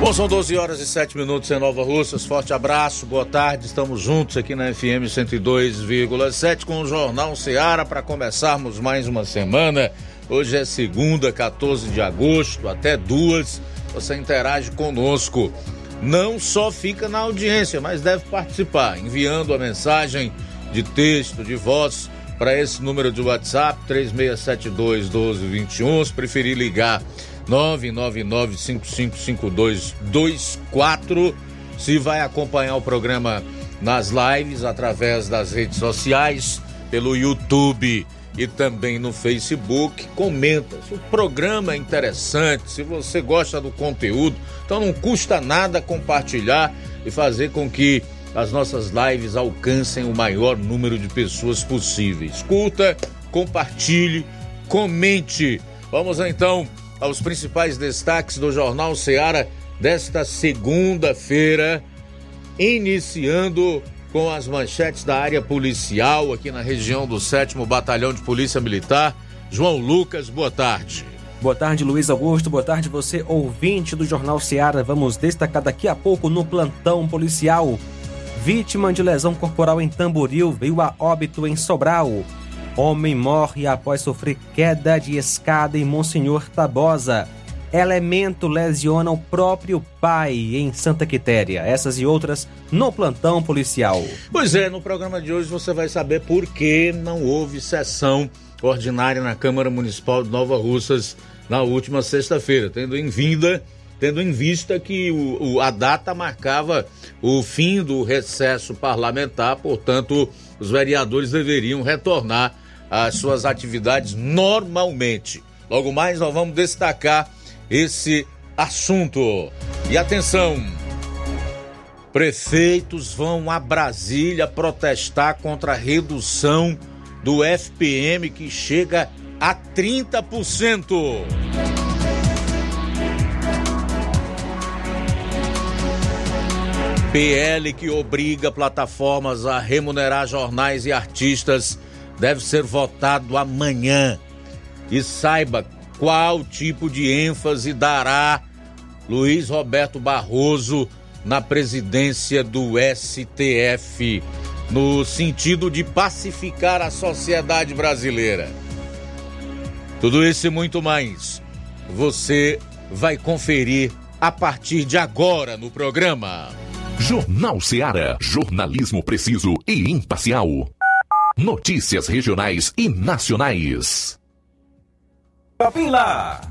Bom, são 12 horas e 7 minutos em Nova Russas. Forte abraço, boa tarde. Estamos juntos aqui na FM 102,7 com o Jornal Seara para começarmos mais uma semana. Hoje é segunda, 14 de agosto, até duas. Você interage conosco. Não só fica na audiência, mas deve participar, enviando a mensagem de texto, de voz para esse número de WhatsApp 3672 1221. Se preferir ligar 999555224. Se vai acompanhar o programa nas lives através das redes sociais, pelo YouTube e também no Facebook, comenta se o programa é interessante, se você gosta do conteúdo, então não custa nada compartilhar e fazer com que as nossas lives alcancem o maior número de pessoas possíveis. Curta, compartilhe, comente. Vamos então aos principais destaques do Jornal Seara desta segunda-feira, iniciando com as manchetes da área policial aqui na região do 7 Batalhão de Polícia Militar. João Lucas, boa tarde. Boa tarde, Luiz Augusto. Boa tarde, você ouvinte do Jornal Seara. Vamos destacar daqui a pouco no plantão policial. Vítima de lesão corporal em Tamboril veio a óbito em Sobral. Homem morre após sofrer queda de escada em Monsenhor Tabosa. Elemento lesiona o próprio pai em Santa Quitéria. Essas e outras no plantão policial. Pois é, no programa de hoje você vai saber por que não houve sessão ordinária na Câmara Municipal de Nova Russas na última sexta-feira, tendo em vinda, tendo em vista que o, o, a data marcava o fim do recesso parlamentar, portanto, os vereadores deveriam retornar as suas atividades normalmente. Logo mais nós vamos destacar esse assunto. E atenção! Prefeitos vão a Brasília protestar contra a redução do FPM que chega a 30%. PL que obriga plataformas a remunerar jornais e artistas deve ser votado amanhã. E saiba qual tipo de ênfase dará Luiz Roberto Barroso na presidência do STF, no sentido de pacificar a sociedade brasileira. Tudo isso e muito mais você vai conferir a partir de agora no programa. Jornal Seara. Jornalismo preciso e imparcial. Notícias regionais e nacionais. Lá.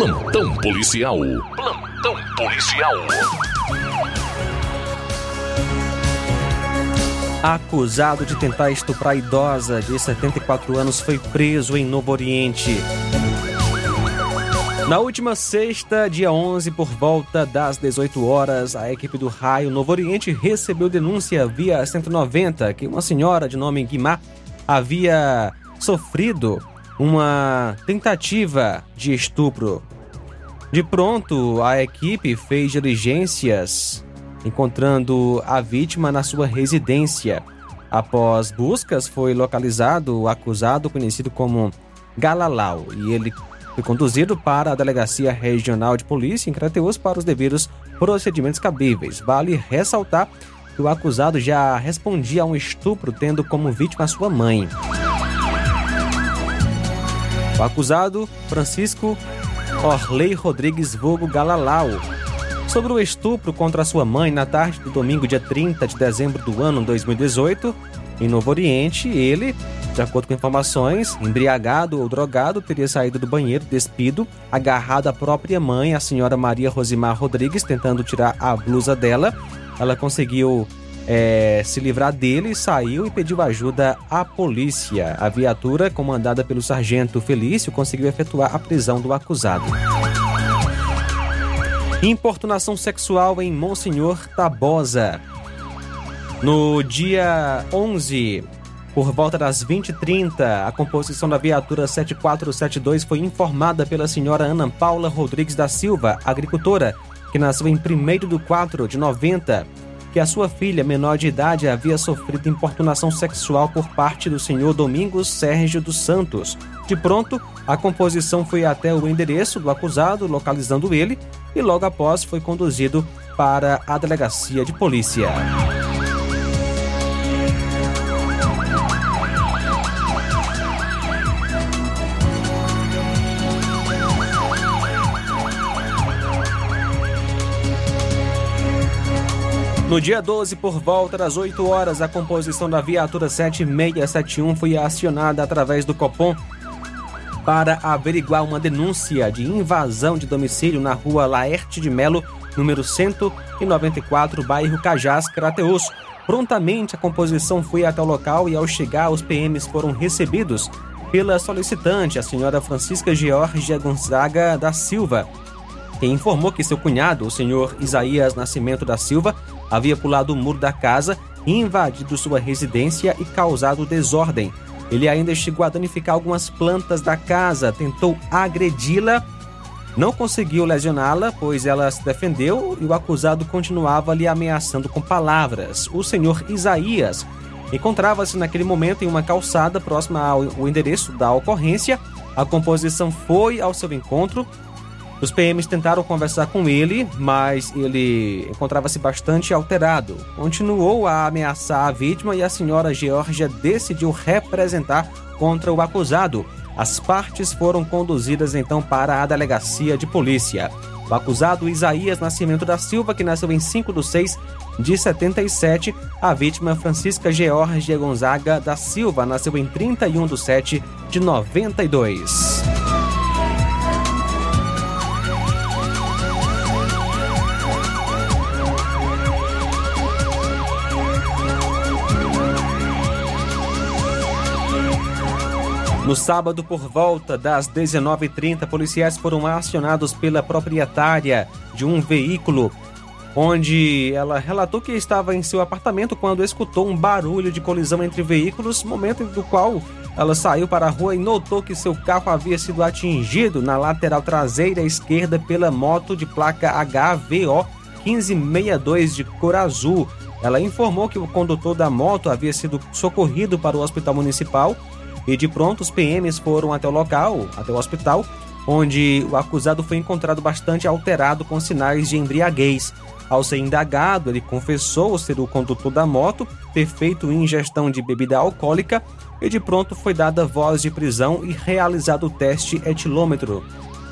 Plantão policial. Plantão policial. Acusado de tentar estuprar idosa de 74 anos foi preso em Novo Oriente. Na última sexta, dia 11, por volta das 18 horas, a equipe do Raio Novo Oriente recebeu denúncia via 190 que uma senhora de nome Guimar havia sofrido uma tentativa de estupro. De pronto, a equipe fez diligências encontrando a vítima na sua residência. Após buscas, foi localizado o acusado conhecido como Galalau e ele foi conduzido para a Delegacia Regional de Polícia em Crateus para os devidos procedimentos cabíveis. Vale ressaltar que o acusado já respondia a um estupro tendo como vítima sua mãe. O acusado, Francisco Orley Rodrigues Vogo Galalau, sobre o estupro contra sua mãe na tarde do domingo, dia 30 de dezembro do ano 2018, em Novo Oriente, ele, de acordo com informações, embriagado ou drogado, teria saído do banheiro despido, agarrado à própria mãe, a senhora Maria Rosimar Rodrigues, tentando tirar a blusa dela. Ela conseguiu é, se livrar dele, saiu e pediu ajuda à polícia. A viatura, comandada pelo sargento Felício, conseguiu efetuar a prisão do acusado. Importunação sexual em Monsenhor Tabosa. No dia 11, por volta das 20h30, a composição da viatura 7472 foi informada pela senhora Ana Paula Rodrigues da Silva, agricultora, que nasceu em 1 de 4 de 90, que a sua filha, menor de idade, havia sofrido importunação sexual por parte do senhor Domingos Sérgio dos Santos. De pronto, a composição foi até o endereço do acusado, localizando ele, e logo após foi conduzido para a delegacia de polícia. No dia 12, por volta das 8 horas, a composição da viatura 7671 foi acionada através do Copom para averiguar uma denúncia de invasão de domicílio na rua Laerte de Melo, número 194, bairro Cajás, Crateus. Prontamente a composição foi até o local e ao chegar os PMs foram recebidos pela solicitante, a senhora Francisca Georgia Gonzaga da Silva, quem informou que seu cunhado, o senhor Isaías Nascimento da Silva, havia pulado o muro da casa, invadido sua residência e causado desordem. Ele ainda chegou a danificar algumas plantas da casa, tentou agredi-la, não conseguiu lesioná-la, pois ela se defendeu e o acusado continuava lhe ameaçando com palavras. O senhor Isaías encontrava-se naquele momento em uma calçada próxima ao endereço da ocorrência. A composição foi ao seu encontro, os PMs tentaram conversar com ele, mas ele encontrava-se bastante alterado. Continuou a ameaçar a vítima e a senhora Georgia decidiu representar contra o acusado. As partes foram conduzidas então para a delegacia de polícia. O acusado Isaías Nascimento da Silva, que nasceu em 5 de 6 de 77. A vítima Francisca Georgia Gonzaga da Silva nasceu em 31 de 7 de 92. No sábado, por volta das 19h30, policiais foram acionados pela proprietária de um veículo, onde ela relatou que estava em seu apartamento quando escutou um barulho de colisão entre veículos, momento do qual ela saiu para a rua e notou que seu carro havia sido atingido na lateral traseira esquerda pela moto de placa HVO 1562 de cor azul. Ela informou que o condutor da moto havia sido socorrido para o hospital municipal e de pronto os PMs foram até o local, até o hospital, onde o acusado foi encontrado bastante alterado com sinais de embriaguez. Ao ser indagado, ele confessou ser o condutor da moto, ter feito ingestão de bebida alcoólica e de pronto foi dada voz de prisão e realizado o teste etilômetro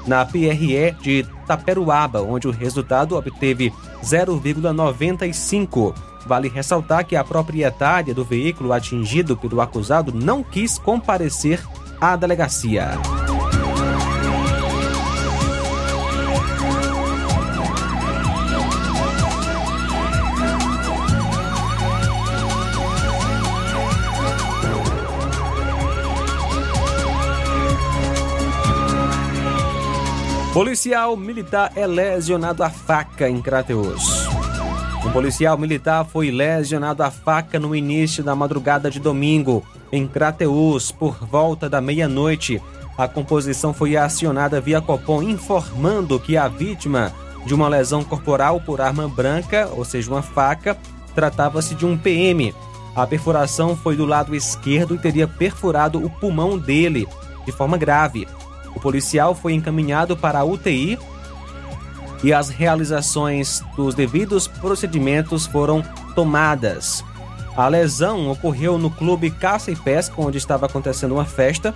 na PRE de Taperuaba, onde o resultado obteve 0,95. Vale ressaltar que a proprietária do veículo atingido pelo acusado não quis comparecer à delegacia. Policial militar é lesionado a faca em Crateus. Um policial militar foi lesionado a faca no início da madrugada de domingo, em Crateus, por volta da meia-noite. A composição foi acionada via Copom informando que a vítima de uma lesão corporal por arma branca, ou seja, uma faca, tratava-se de um PM. A perfuração foi do lado esquerdo e teria perfurado o pulmão dele, de forma grave. O policial foi encaminhado para a UTI e as realizações dos devidos procedimentos foram tomadas. A lesão ocorreu no Clube Caça e Pesca, onde estava acontecendo uma festa.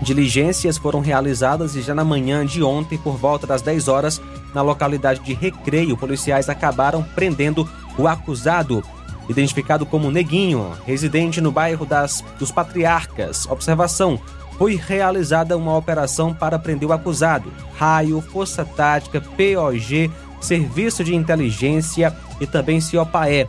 Diligências foram realizadas e já na manhã de ontem, por volta das 10 horas, na localidade de Recreio, policiais acabaram prendendo o acusado, identificado como Neguinho, residente no bairro das, dos Patriarcas. Observação: foi realizada uma operação para prender o acusado. Raio, Força Tática, POG, Serviço de Inteligência e também CIOPAE.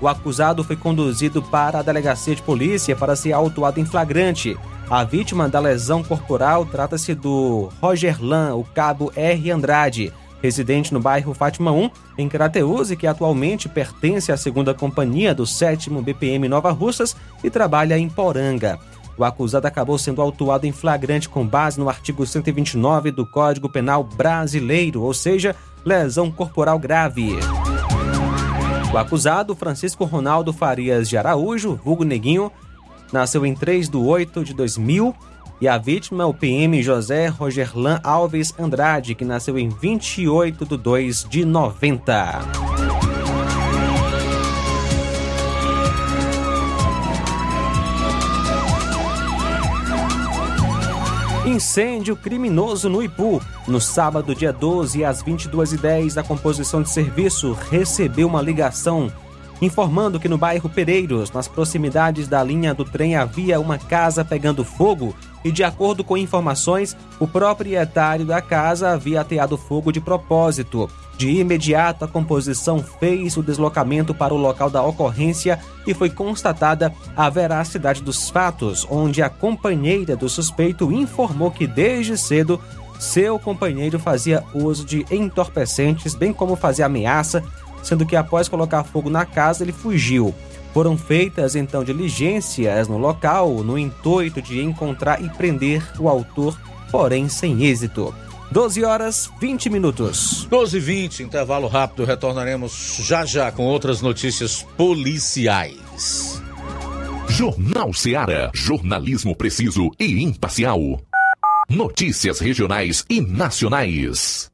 O acusado foi conduzido para a delegacia de polícia para ser autuado em flagrante. A vítima da lesão corporal trata-se do Roger Lan, o cabo R. Andrade, residente no bairro Fátima 1, em Crateus e que atualmente pertence à segunda companhia do 7 BPM Nova Russas e trabalha em Poranga. O acusado acabou sendo autuado em flagrante com base no artigo 129 do Código Penal Brasileiro, ou seja, lesão corporal grave. O acusado, Francisco Ronaldo Farias de Araújo, vulgo Neguinho, nasceu em 3 de 8 de 2000 e a vítima, o PM José Rogerlan Alves Andrade, que nasceu em 28 de 2 de 90. Incêndio criminoso no Ipu. No sábado, dia 12, às 22h10, a composição de serviço recebeu uma ligação informando que no bairro Pereiros, nas proximidades da linha do trem, havia uma casa pegando fogo e, de acordo com informações, o proprietário da casa havia ateado fogo de propósito. De imediato, a composição fez o deslocamento para o local da ocorrência e foi constatada a veracidade dos fatos, onde a companheira do suspeito informou que desde cedo seu companheiro fazia uso de entorpecentes, bem como fazia ameaça, sendo que após colocar fogo na casa ele fugiu. Foram feitas então diligências no local no intuito de encontrar e prender o autor, porém sem êxito. 12 horas 20 minutos. 12 e 20, intervalo rápido. Retornaremos já já com outras notícias policiais. Jornal Seara. Jornalismo preciso e imparcial. Notícias regionais e nacionais.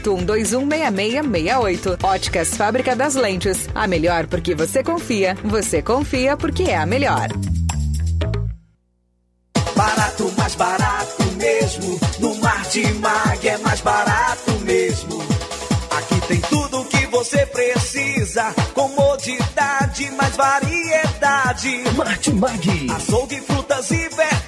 981216668. Óticas Fábrica das Lentes. A melhor porque você confia. Você confia porque é a melhor. Barato, mais barato mesmo. No Martimag é mais barato mesmo. Aqui tem tudo o que você precisa. Comodidade, mais variedade. Martimag. Açougue, frutas e verduras.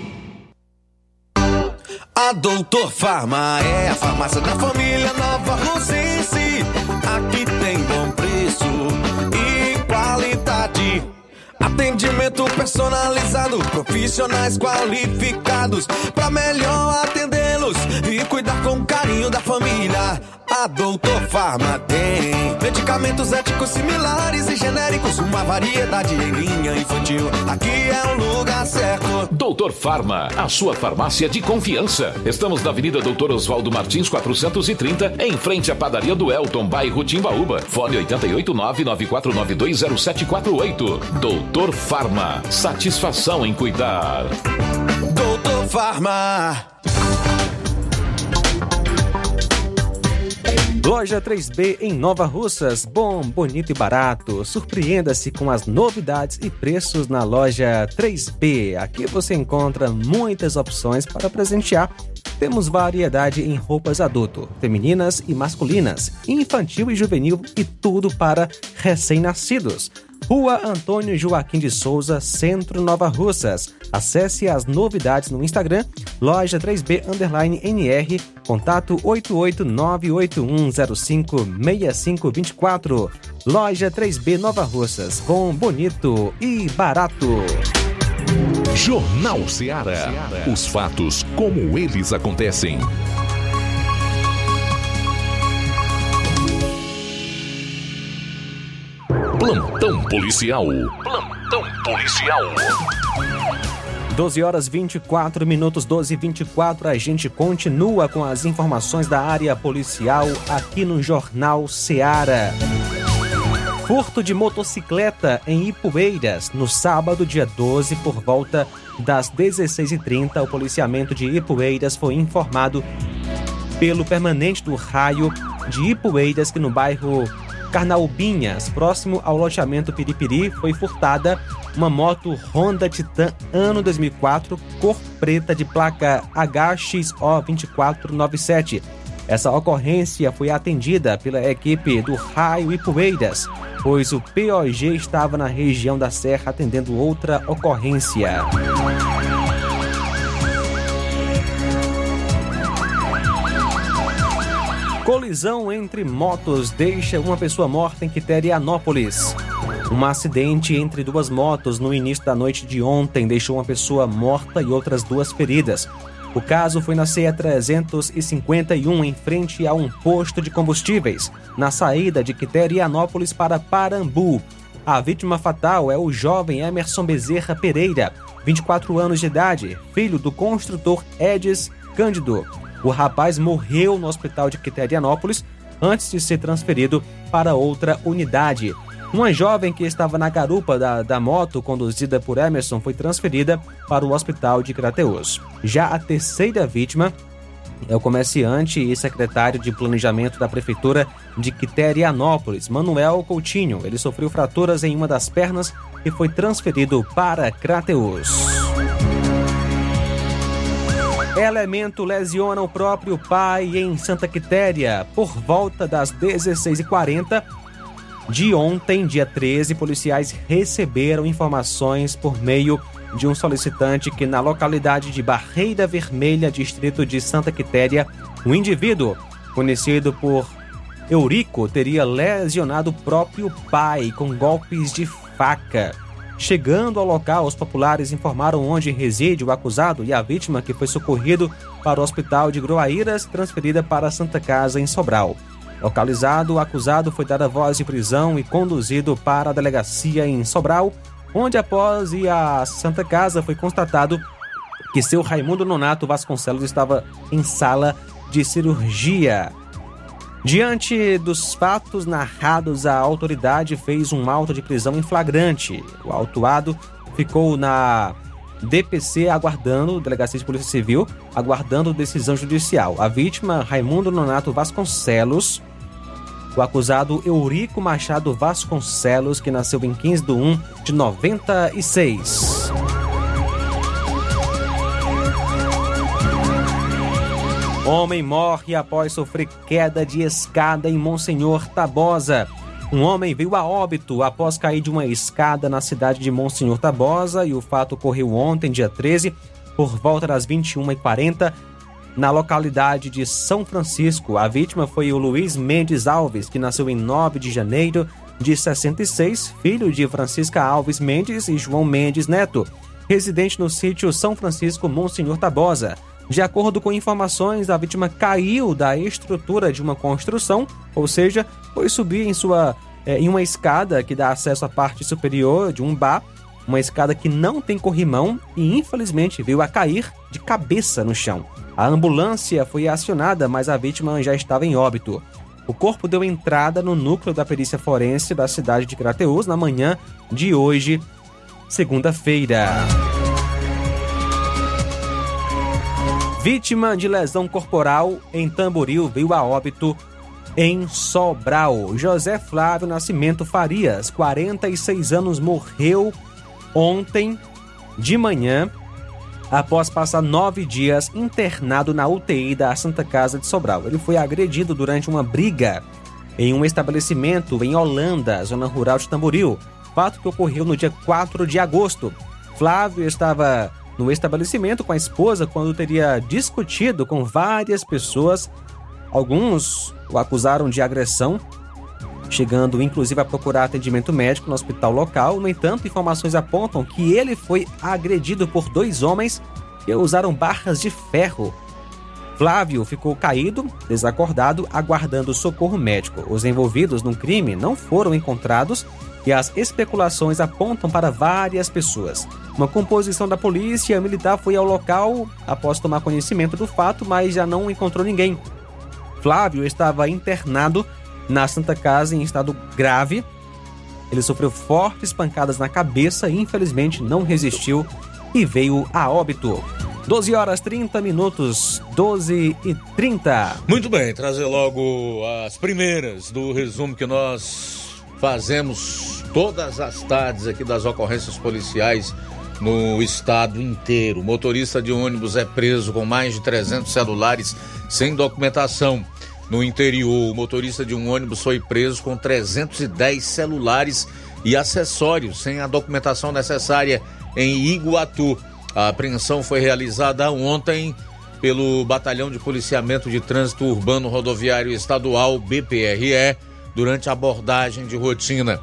A Doutor Farma é a farmácia da família Nova Rosense. Aqui tem bom preço e qualidade. Atendimento personalizado, profissionais qualificados para melhor atendê-los e cuidar com carinho da família. A Doutor Farma tem medicamentos éticos similares e genéricos, uma variedade em linha infantil. Aqui é o lugar certo. Doutor Farma, a sua farmácia de confiança. Estamos na Avenida Doutor Oswaldo Martins 430, em frente à padaria do Elton, bairro Timbaúba. Fone 889-94920748. Doutor Farma, satisfação em cuidar. Doutor Farma. Loja 3B em Nova Russas. Bom, bonito e barato. Surpreenda-se com as novidades e preços na loja 3B. Aqui você encontra muitas opções para presentear. Temos variedade em roupas adulto, femininas e masculinas, infantil e juvenil e tudo para recém-nascidos. Rua Antônio Joaquim de Souza, Centro Nova Russas. Acesse as novidades no Instagram, loja 3B underline NR, contato 88981056524. Loja 3B Nova Russas, bom, bonito e barato. Jornal Ceará. Os fatos como eles acontecem. Plantão policial. Plantão policial. 12 horas 24 minutos, 12 e 24. A gente continua com as informações da área policial aqui no Jornal Ceará. Furto de motocicleta em Ipueiras, no sábado, dia 12, por volta das 16h30. O policiamento de Ipueiras foi informado pelo permanente do raio de Ipueiras, que no bairro Carnaubinhas, próximo ao loteamento Piripiri, foi furtada uma moto Honda Titan ano 2004, cor preta de placa HXO2497, Essa ocorrência foi atendida pela equipe do Raio Poeiras, pois o POG estava na região da Serra atendendo outra ocorrência. Colisão entre motos deixa uma pessoa morta em Quiterianópolis. Um acidente entre duas motos no início da noite de ontem deixou uma pessoa morta e outras duas feridas. O caso foi na CE 351, em frente a um posto de combustíveis, na saída de Quiterianópolis para Parambu. A vítima fatal é o jovem Emerson Bezerra Pereira, 24 anos de idade, filho do construtor Edis Cândido. O rapaz morreu no hospital de Quiterianópolis antes de ser transferido para outra unidade. Uma jovem que estava na garupa da, da moto conduzida por Emerson foi transferida para o hospital de Crateus. Já a terceira vítima é o comerciante e secretário de planejamento da prefeitura de Quiterianópolis, Manuel Coutinho. Ele sofreu fraturas em uma das pernas e foi transferido para Crateus. Elemento lesiona o próprio pai em Santa Quitéria. Por volta das 16h40 de ontem, dia 13, policiais receberam informações por meio de um solicitante que na localidade de Barreira Vermelha, distrito de Santa Quitéria, um indivíduo conhecido por Eurico teria lesionado o próprio pai com golpes de faca. Chegando ao local, os populares informaram onde reside o acusado e a vítima que foi socorrido para o hospital de Groaíras, transferida para a Santa Casa em Sobral. Localizado, o acusado foi dado a voz de prisão e conduzido para a delegacia em Sobral, onde após ir à Santa Casa foi constatado que seu Raimundo Nonato Vasconcelos estava em sala de cirurgia. Diante dos fatos narrados, a autoridade fez um auto de prisão em flagrante. O autuado ficou na DPC aguardando, Delegacia de Polícia Civil, aguardando decisão judicial. A vítima, Raimundo Nonato Vasconcelos, o acusado Eurico Machado Vasconcelos, que nasceu em 15 de 1 de 96. Homem morre após sofrer queda de escada em Monsenhor Tabosa. Um homem veio a óbito após cair de uma escada na cidade de Monsenhor Tabosa e o fato ocorreu ontem, dia 13, por volta das 21h40, na localidade de São Francisco. A vítima foi o Luiz Mendes Alves, que nasceu em 9 de janeiro de 66, filho de Francisca Alves Mendes e João Mendes Neto, residente no sítio São Francisco Monsenhor Tabosa. De acordo com informações, a vítima caiu da estrutura de uma construção, ou seja, foi subir em sua é, em uma escada que dá acesso à parte superior de um bar, uma escada que não tem corrimão e infelizmente veio a cair de cabeça no chão. A ambulância foi acionada, mas a vítima já estava em óbito. O corpo deu entrada no núcleo da perícia forense da cidade de Crateus na manhã de hoje, segunda-feira. Vítima de lesão corporal em Tamboril veio a óbito em Sobral. José Flávio Nascimento Farias, 46 anos, morreu ontem de manhã após passar nove dias internado na UTI da Santa Casa de Sobral. Ele foi agredido durante uma briga em um estabelecimento em Holanda, zona rural de Tamboril. Fato que ocorreu no dia 4 de agosto. Flávio estava no estabelecimento com a esposa quando teria discutido com várias pessoas. Alguns o acusaram de agressão, chegando inclusive a procurar atendimento médico no hospital local. No entanto, informações apontam que ele foi agredido por dois homens que usaram barras de ferro. Flávio ficou caído, desacordado, aguardando socorro médico. Os envolvidos no crime não foram encontrados e as especulações apontam para várias pessoas. Uma composição da polícia militar foi ao local após tomar conhecimento do fato, mas já não encontrou ninguém. Flávio estava internado na Santa Casa em estado grave. Ele sofreu fortes pancadas na cabeça e infelizmente não resistiu e veio a óbito. 12 horas 30 minutos, 12 e 30. Muito bem, trazer logo as primeiras do resumo que nós fazemos todas as tardes aqui das ocorrências policiais no estado inteiro. O motorista de ônibus é preso com mais de 300 celulares sem documentação. No interior, o motorista de um ônibus foi preso com 310 celulares e acessórios sem a documentação necessária em Iguatu. A apreensão foi realizada ontem pelo Batalhão de Policiamento de Trânsito Urbano Rodoviário Estadual, BPRE, durante a abordagem de rotina.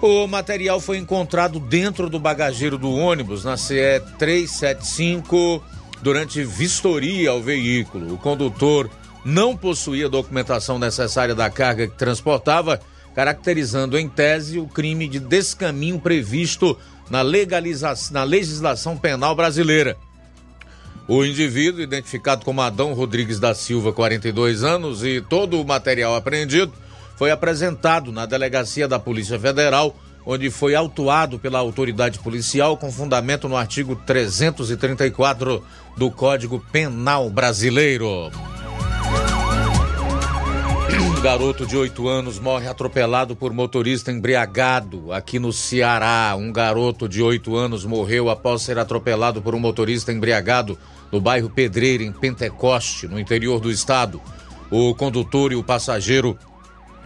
O material foi encontrado dentro do bagageiro do ônibus na CE 375 durante vistoria ao veículo. O condutor não possuía documentação necessária da carga que transportava, caracterizando em tese o crime de descaminho previsto na, na legislação penal brasileira. O indivíduo, identificado como Adão Rodrigues da Silva, 42 anos, e todo o material apreendido foi apresentado na delegacia da Polícia Federal, onde foi autuado pela autoridade policial com fundamento no artigo 334 do Código Penal Brasileiro. Um garoto de 8 anos morre atropelado por motorista embriagado aqui no Ceará. Um garoto de 8 anos morreu após ser atropelado por um motorista embriagado no bairro Pedreira, em Pentecoste, no interior do estado. O condutor e o passageiro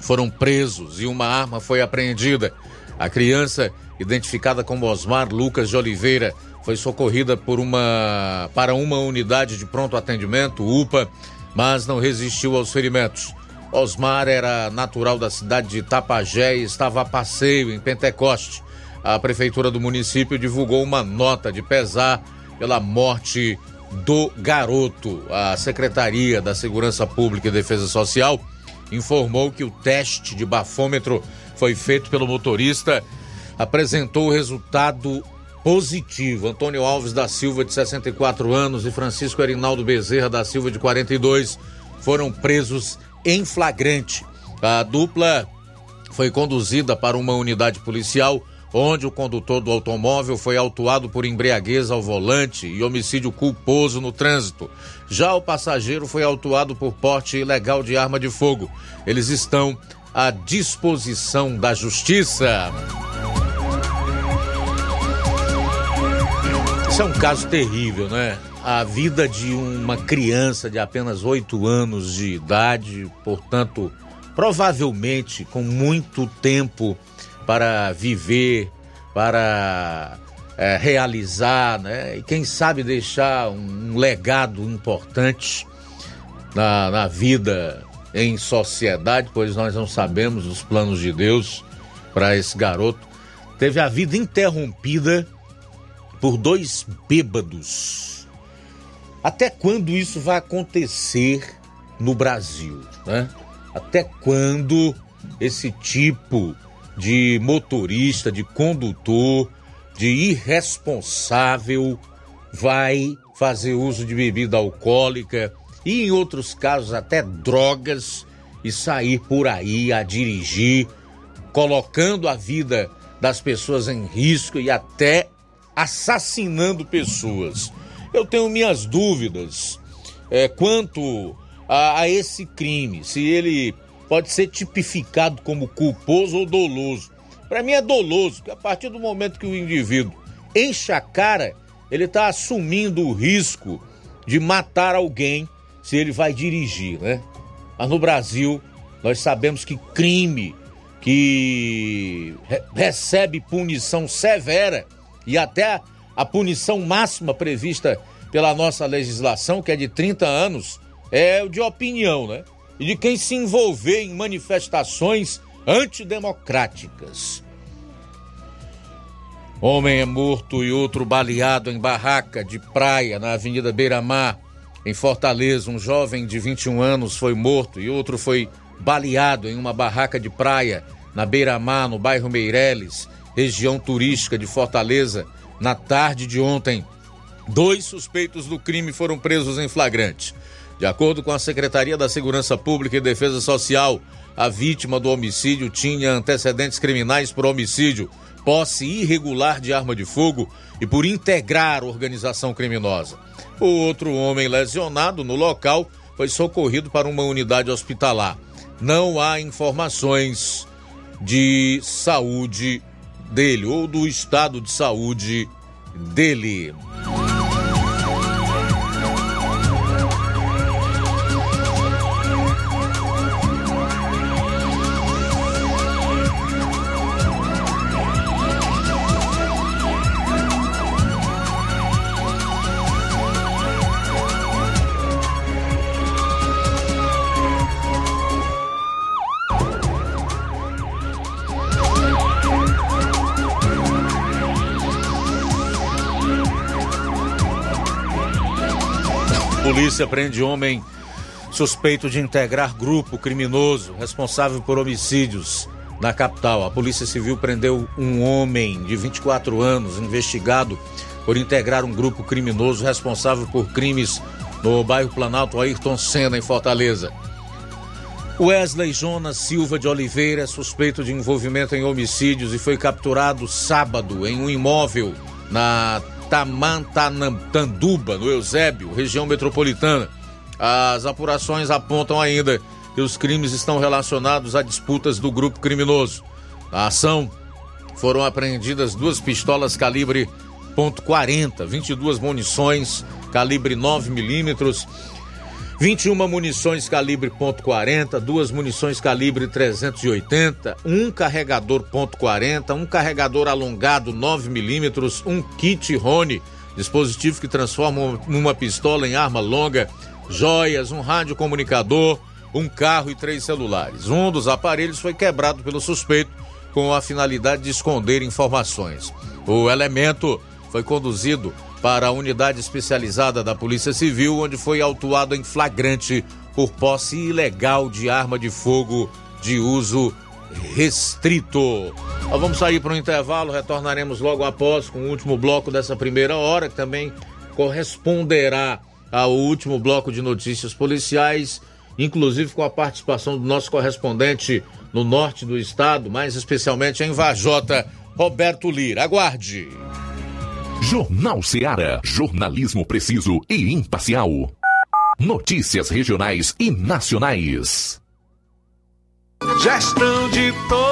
foram presos e uma arma foi apreendida. A criança, identificada como Osmar Lucas de Oliveira, foi socorrida por uma para uma unidade de pronto atendimento, UPA, mas não resistiu aos ferimentos. Osmar era natural da cidade de Tapajé e estava a passeio em Pentecoste. A prefeitura do município divulgou uma nota de pesar pela morte do garoto. A Secretaria da Segurança Pública e Defesa Social informou que o teste de bafômetro foi feito pelo motorista, apresentou o resultado positivo. Antônio Alves da Silva, de 64 anos, e Francisco Erinaldo Bezerra da Silva, de 42, foram presos em flagrante. A dupla foi conduzida para uma unidade policial onde o condutor do automóvel foi autuado por embriaguez ao volante e homicídio culposo no trânsito. Já o passageiro foi autuado por porte ilegal de arma de fogo. Eles estão à disposição da justiça. Isso é um caso terrível, né? A vida de uma criança de apenas oito anos de idade, portanto, provavelmente com muito tempo para viver, para é, realizar, né? E quem sabe deixar um legado importante na, na vida em sociedade, pois nós não sabemos os planos de Deus para esse garoto. Teve a vida interrompida por dois bêbados. Até quando isso vai acontecer no Brasil, né? Até quando esse tipo de motorista, de condutor, de irresponsável vai fazer uso de bebida alcoólica e, em outros casos, até drogas e sair por aí a dirigir, colocando a vida das pessoas em risco e até assassinando pessoas. Eu tenho minhas dúvidas é, quanto a, a esse crime, se ele pode ser tipificado como culposo ou doloso. Para mim é doloso, porque a partir do momento que o indivíduo enche a cara, ele está assumindo o risco de matar alguém se ele vai dirigir, né? Mas no Brasil, nós sabemos que crime que re recebe punição severa e até a punição máxima prevista pela nossa legislação, que é de 30 anos, é o de opinião, né? e de quem se envolver em manifestações antidemocráticas. Homem é morto e outro baleado em barraca de praia na Avenida Beira-Mar, em Fortaleza. Um jovem de 21 anos foi morto e outro foi baleado em uma barraca de praia na Beira-Mar, no bairro Meireles, região turística de Fortaleza, na tarde de ontem. Dois suspeitos do crime foram presos em flagrante. De acordo com a Secretaria da Segurança Pública e Defesa Social, a vítima do homicídio tinha antecedentes criminais por homicídio, posse irregular de arma de fogo e por integrar organização criminosa. O outro homem lesionado no local foi socorrido para uma unidade hospitalar. Não há informações de saúde dele ou do estado de saúde dele. Polícia prende homem suspeito de integrar grupo criminoso responsável por homicídios na capital. A Polícia Civil prendeu um homem de 24 anos investigado por integrar um grupo criminoso responsável por crimes no bairro Planalto Ayrton Senna, em Fortaleza. Wesley Jonas Silva de Oliveira é suspeito de envolvimento em homicídios e foi capturado sábado em um imóvel na Tamantanduba, no Eusébio, região metropolitana. As apurações apontam ainda que os crimes estão relacionados a disputas do grupo criminoso. Na ação, foram apreendidas duas pistolas calibre .40, 22 munições calibre 9 milímetros, 21 munições calibre .40, duas munições calibre 380, um carregador .40, um carregador alongado 9 milímetros, um kit Rony, dispositivo que transforma uma pistola em arma longa, joias, um rádio comunicador, um carro e três celulares. Um dos aparelhos foi quebrado pelo suspeito com a finalidade de esconder informações. O elemento foi conduzido para a unidade especializada da Polícia Civil, onde foi autuado em flagrante por posse ilegal de arma de fogo de uso restrito. Nós vamos sair para um intervalo, retornaremos logo após com o último bloco dessa primeira hora, que também corresponderá ao último bloco de notícias policiais, inclusive com a participação do nosso correspondente no norte do estado, mais especialmente em Vajota, Roberto Lira. Aguarde! Jornal Seara. Jornalismo preciso e imparcial. Notícias regionais e nacionais. Gestão de todos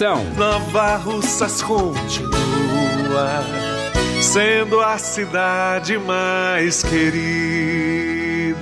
Nova Russas continua sendo a cidade mais querida.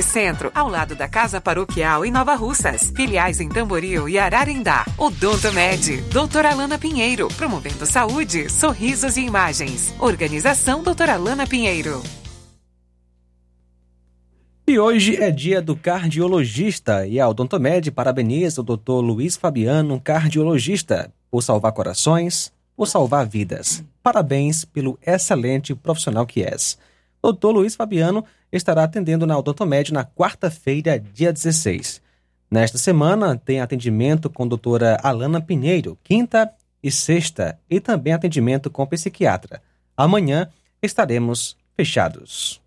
Centro, ao lado da Casa Paroquial em Nova Russas. Filiais em Tamboril e Ararindá. Odonto Med, doutora Alana Pinheiro, promovendo saúde, sorrisos e imagens. Organização doutora Alana Pinheiro. E hoje é dia do cardiologista e a Odontomed parabeniza o Dr. Luiz Fabiano, cardiologista, por salvar corações, por salvar vidas. Parabéns pelo excelente profissional que és. Dr. Luiz Fabiano estará atendendo na Odontomed na quarta-feira, dia 16. Nesta semana, tem atendimento com a doutora Alana Pinheiro, quinta e sexta, e também atendimento com psiquiatra. Amanhã estaremos fechados.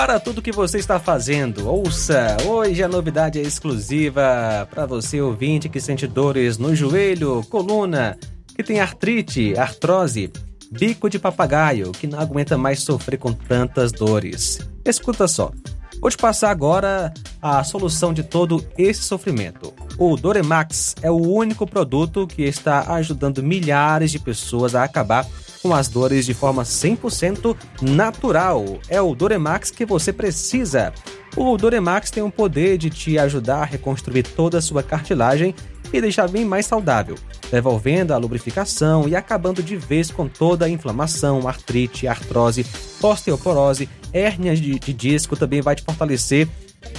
Para tudo que você está fazendo, ouça! Hoje a novidade é exclusiva para você ouvinte que sente dores no joelho, coluna, que tem artrite, artrose, bico de papagaio, que não aguenta mais sofrer com tantas dores. Escuta só. Vou te passar agora a solução de todo esse sofrimento. O Doremax é o único produto que está ajudando milhares de pessoas a acabar com as dores de forma 100% natural. É o Doremax que você precisa. O Doremax tem o poder de te ajudar a reconstruir toda a sua cartilagem e deixar bem mais saudável, devolvendo a lubrificação e acabando de vez com toda a inflamação, artrite, artrose, osteoporose, hérnia de, de disco também vai te fortalecer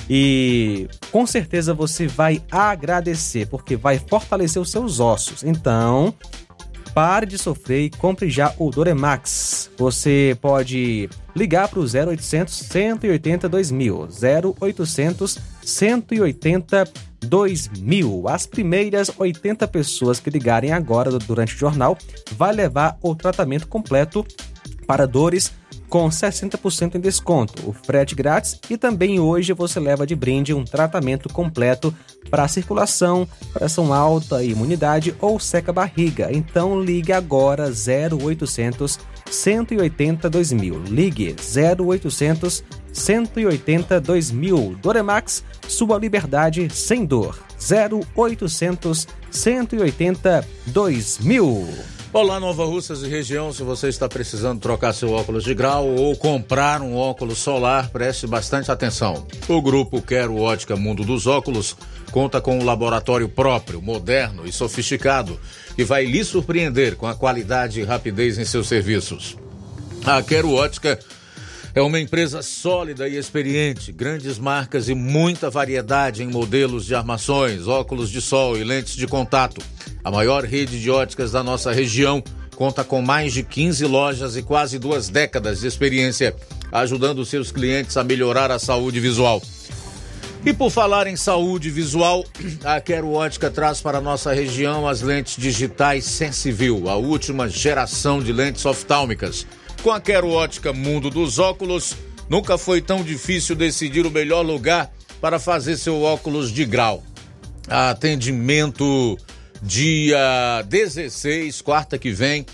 e com certeza você vai agradecer porque vai fortalecer os seus ossos. Então, Pare de sofrer e compre já o Doremax. Você pode ligar para o 0800 180 2000. 0800 180 2000. As primeiras 80 pessoas que ligarem agora durante o jornal vai levar o tratamento completo para dores com 60% em desconto, o frete grátis e também hoje você leva de brinde um tratamento completo para circulação, pressão alta, imunidade ou seca barriga. Então ligue agora 0800 180 2000. Ligue 0800 180 2000. Doremax, sua liberdade sem dor. 0800 180 2000. Olá, Nova Russas e região. Se você está precisando trocar seu óculos de grau ou comprar um óculos solar, preste bastante atenção. O grupo Quero Ótica Mundo dos Óculos conta com um laboratório próprio, moderno e sofisticado, que vai lhe surpreender com a qualidade e rapidez em seus serviços. A Quero Ótica é uma empresa sólida e experiente, grandes marcas e muita variedade em modelos de armações, óculos de sol e lentes de contato. A maior rede de óticas da nossa região conta com mais de 15 lojas e quase duas décadas de experiência, ajudando seus clientes a melhorar a saúde visual. E por falar em saúde visual, a Quero Ótica traz para a nossa região as lentes digitais Sensivil, a última geração de lentes oftálmicas. Com a Quero Ótica Mundo dos Óculos, nunca foi tão difícil decidir o melhor lugar para fazer seu óculos de grau. Atendimento dia 16, quarta que vem,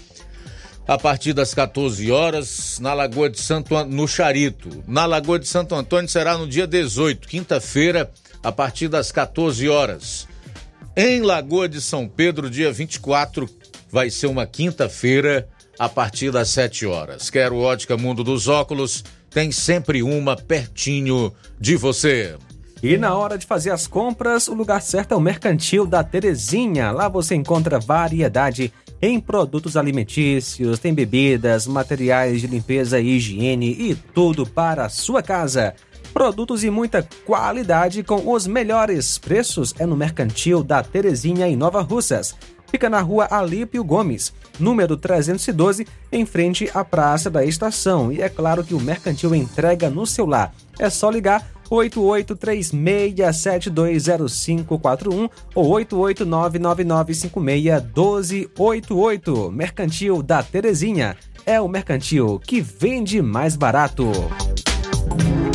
a partir das 14 horas, na Lagoa de Santo An... no Charito. Na Lagoa de Santo Antônio será no dia 18, quinta-feira, a partir das 14 horas. Em Lagoa de São Pedro, dia 24, vai ser uma quinta-feira, a partir das 7 horas. Quero Ótica Mundo dos Óculos, tem sempre uma pertinho de você. E na hora de fazer as compras, o lugar certo é o Mercantil da Terezinha. Lá você encontra variedade em produtos alimentícios, tem bebidas, materiais de limpeza e higiene e tudo para a sua casa. Produtos e muita qualidade com os melhores preços é no Mercantil da Terezinha em Nova Russas. Fica na rua Alípio Gomes, número 312, em frente à Praça da Estação. E é claro que o Mercantil entrega no seu lar. É só ligar 8836720541 ou 88999561288. Mercantil da Terezinha. É o mercantil que vende mais barato.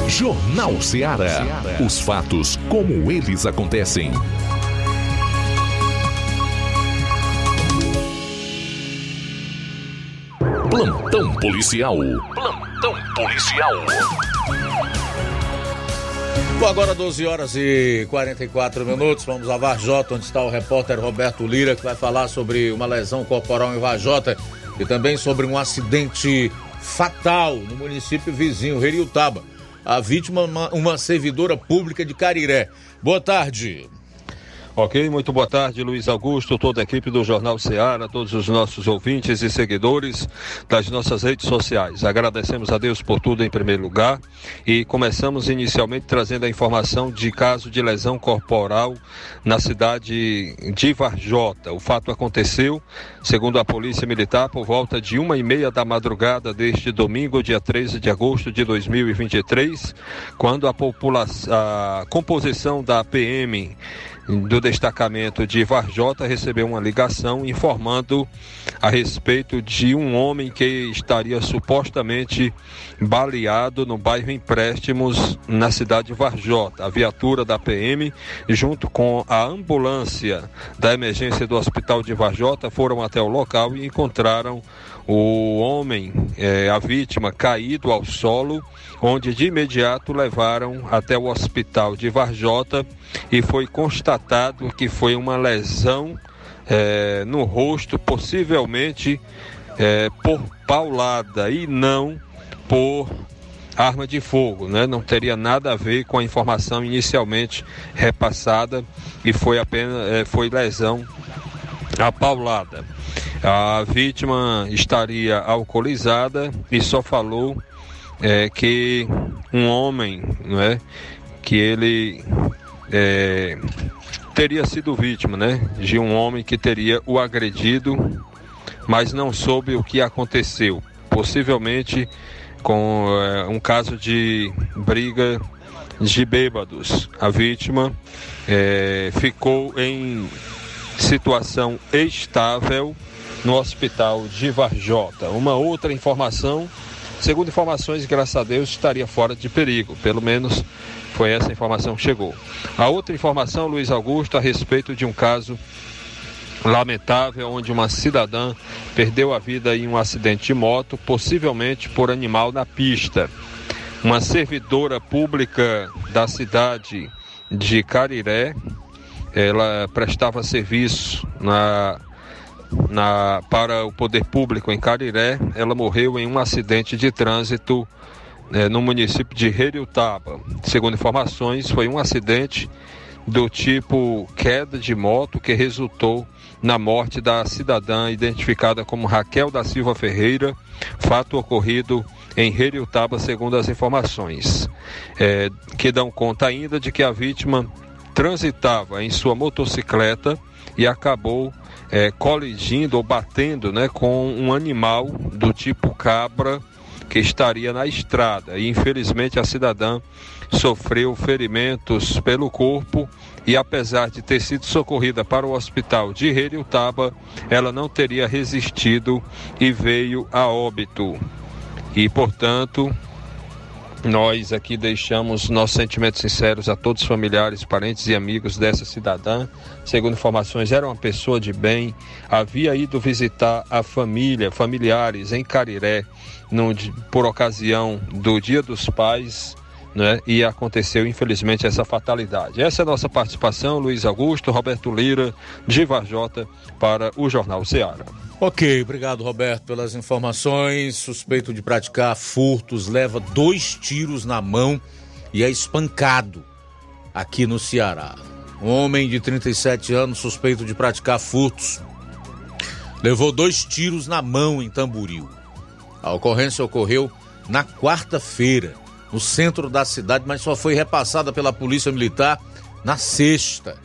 Jornal Ceará. Os fatos como eles acontecem. Plantão policial. Plantão policial. Bom, agora 12 horas e 44 minutos. Vamos a Varjota, onde está o repórter Roberto Lira, que vai falar sobre uma lesão corporal em Varjota e também sobre um acidente fatal no município vizinho, Reriutaba. A vítima, uma, uma servidora pública de Cariré. Boa tarde. Ok, muito boa tarde, Luiz Augusto, toda a equipe do Jornal Ceará, todos os nossos ouvintes e seguidores das nossas redes sociais. Agradecemos a Deus por tudo em primeiro lugar e começamos inicialmente trazendo a informação de caso de lesão corporal na cidade de Varjota. O fato aconteceu, segundo a Polícia Militar, por volta de uma e meia da madrugada deste domingo, dia 13 de agosto de 2023, quando a, a composição da PM do destacamento de Varjota recebeu uma ligação informando a respeito de um homem que estaria supostamente baleado no bairro Empréstimos, na cidade de Varjota. A viatura da PM, junto com a ambulância da emergência do hospital de Varjota, foram até o local e encontraram o homem, é, a vítima, caído ao solo, onde de imediato levaram até o hospital de Varjota e foi constatado que foi uma lesão é, no rosto, possivelmente é, por paulada e não por arma de fogo, né? Não teria nada a ver com a informação inicialmente repassada e foi apenas é, foi lesão apaulada. A vítima estaria alcoolizada e só falou é, que um homem, não é, que ele é, teria sido vítima, né, de um homem que teria o agredido mas não soube o que aconteceu. Possivelmente com é, um caso de briga de bêbados. A vítima é, ficou em situação estável no hospital de Varjota. Uma outra informação, segundo informações, graças a Deus, estaria fora de perigo, pelo menos foi essa informação que chegou. A outra informação, Luiz Augusto, a respeito de um caso lamentável onde uma cidadã perdeu a vida em um acidente de moto, possivelmente por animal na pista. Uma servidora pública da cidade de Cariré, ela prestava serviço na, na, para o poder público em Cariré, ela morreu em um acidente de trânsito é, no município de Heriutaba. Segundo informações, foi um acidente do tipo queda de moto que resultou na morte da cidadã identificada como Raquel da Silva Ferreira, fato ocorrido em Heriutaba, segundo as informações, é, que dão conta ainda de que a vítima transitava em sua motocicleta e acabou é, colidindo ou batendo né, com um animal do tipo cabra que estaria na estrada. E infelizmente a cidadã sofreu ferimentos pelo corpo e apesar de ter sido socorrida para o hospital de Heriutaba, ela não teria resistido e veio a óbito. E, portanto, nós aqui deixamos nossos sentimentos sinceros a todos os familiares, parentes e amigos dessa cidadã. Segundo informações, era uma pessoa de bem, havia ido visitar a família, familiares em Cariré, no, por ocasião do Dia dos Pais né? E aconteceu, infelizmente, essa fatalidade. Essa é a nossa participação, Luiz Augusto, Roberto Lira, de Varjota, para o Jornal Ceará. Ok, obrigado, Roberto, pelas informações. Suspeito de praticar furtos leva dois tiros na mão e é espancado aqui no Ceará. Um homem de 37 anos, suspeito de praticar furtos, levou dois tiros na mão em Tamboril. A ocorrência ocorreu na quarta-feira no centro da cidade, mas só foi repassada pela Polícia Militar na sexta.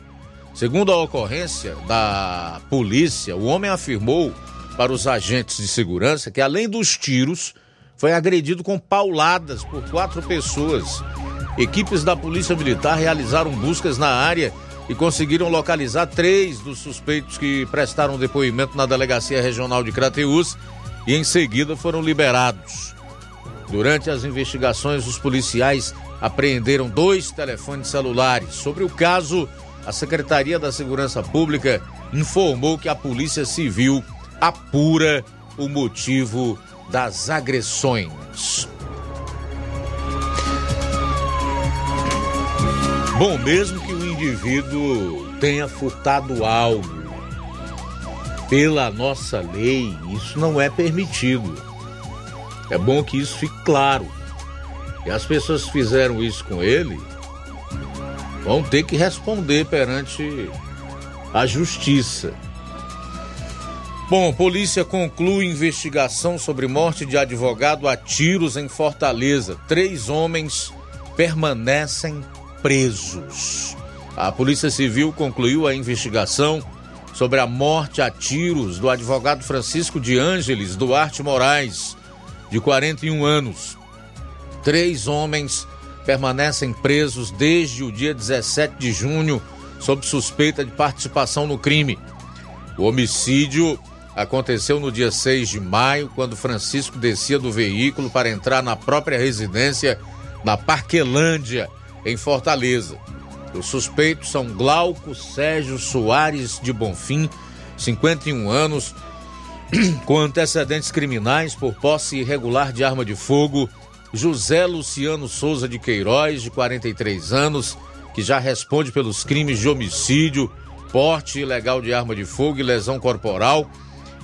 Segundo a ocorrência da polícia, o homem afirmou para os agentes de segurança que, além dos tiros, foi agredido com pauladas por quatro pessoas. Equipes da Polícia Militar realizaram buscas na área e conseguiram localizar três dos suspeitos que prestaram depoimento na Delegacia Regional de Crateús e em seguida foram liberados. Durante as investigações, os policiais apreenderam dois telefones celulares. Sobre o caso, a Secretaria da Segurança Pública informou que a Polícia Civil apura o motivo das agressões. Bom, mesmo que o indivíduo tenha furtado algo, pela nossa lei, isso não é permitido. É bom que isso fique claro. E as pessoas que fizeram isso com ele vão ter que responder perante a justiça. Bom, polícia conclui investigação sobre morte de advogado a tiros em Fortaleza. Três homens permanecem presos. A Polícia Civil concluiu a investigação sobre a morte a tiros do advogado Francisco de Ângeles Duarte Moraes, de 41 anos. Três homens permanecem presos desde o dia 17 de junho sob suspeita de participação no crime. O homicídio aconteceu no dia 6 de maio, quando Francisco descia do veículo para entrar na própria residência na Parquelândia, em Fortaleza. Os suspeitos são Glauco Sérgio Soares de Bonfim, 51 anos, com antecedentes criminais por posse irregular de arma de fogo, José Luciano Souza de Queiroz, de 43 anos, que já responde pelos crimes de homicídio, porte ilegal de arma de fogo e lesão corporal,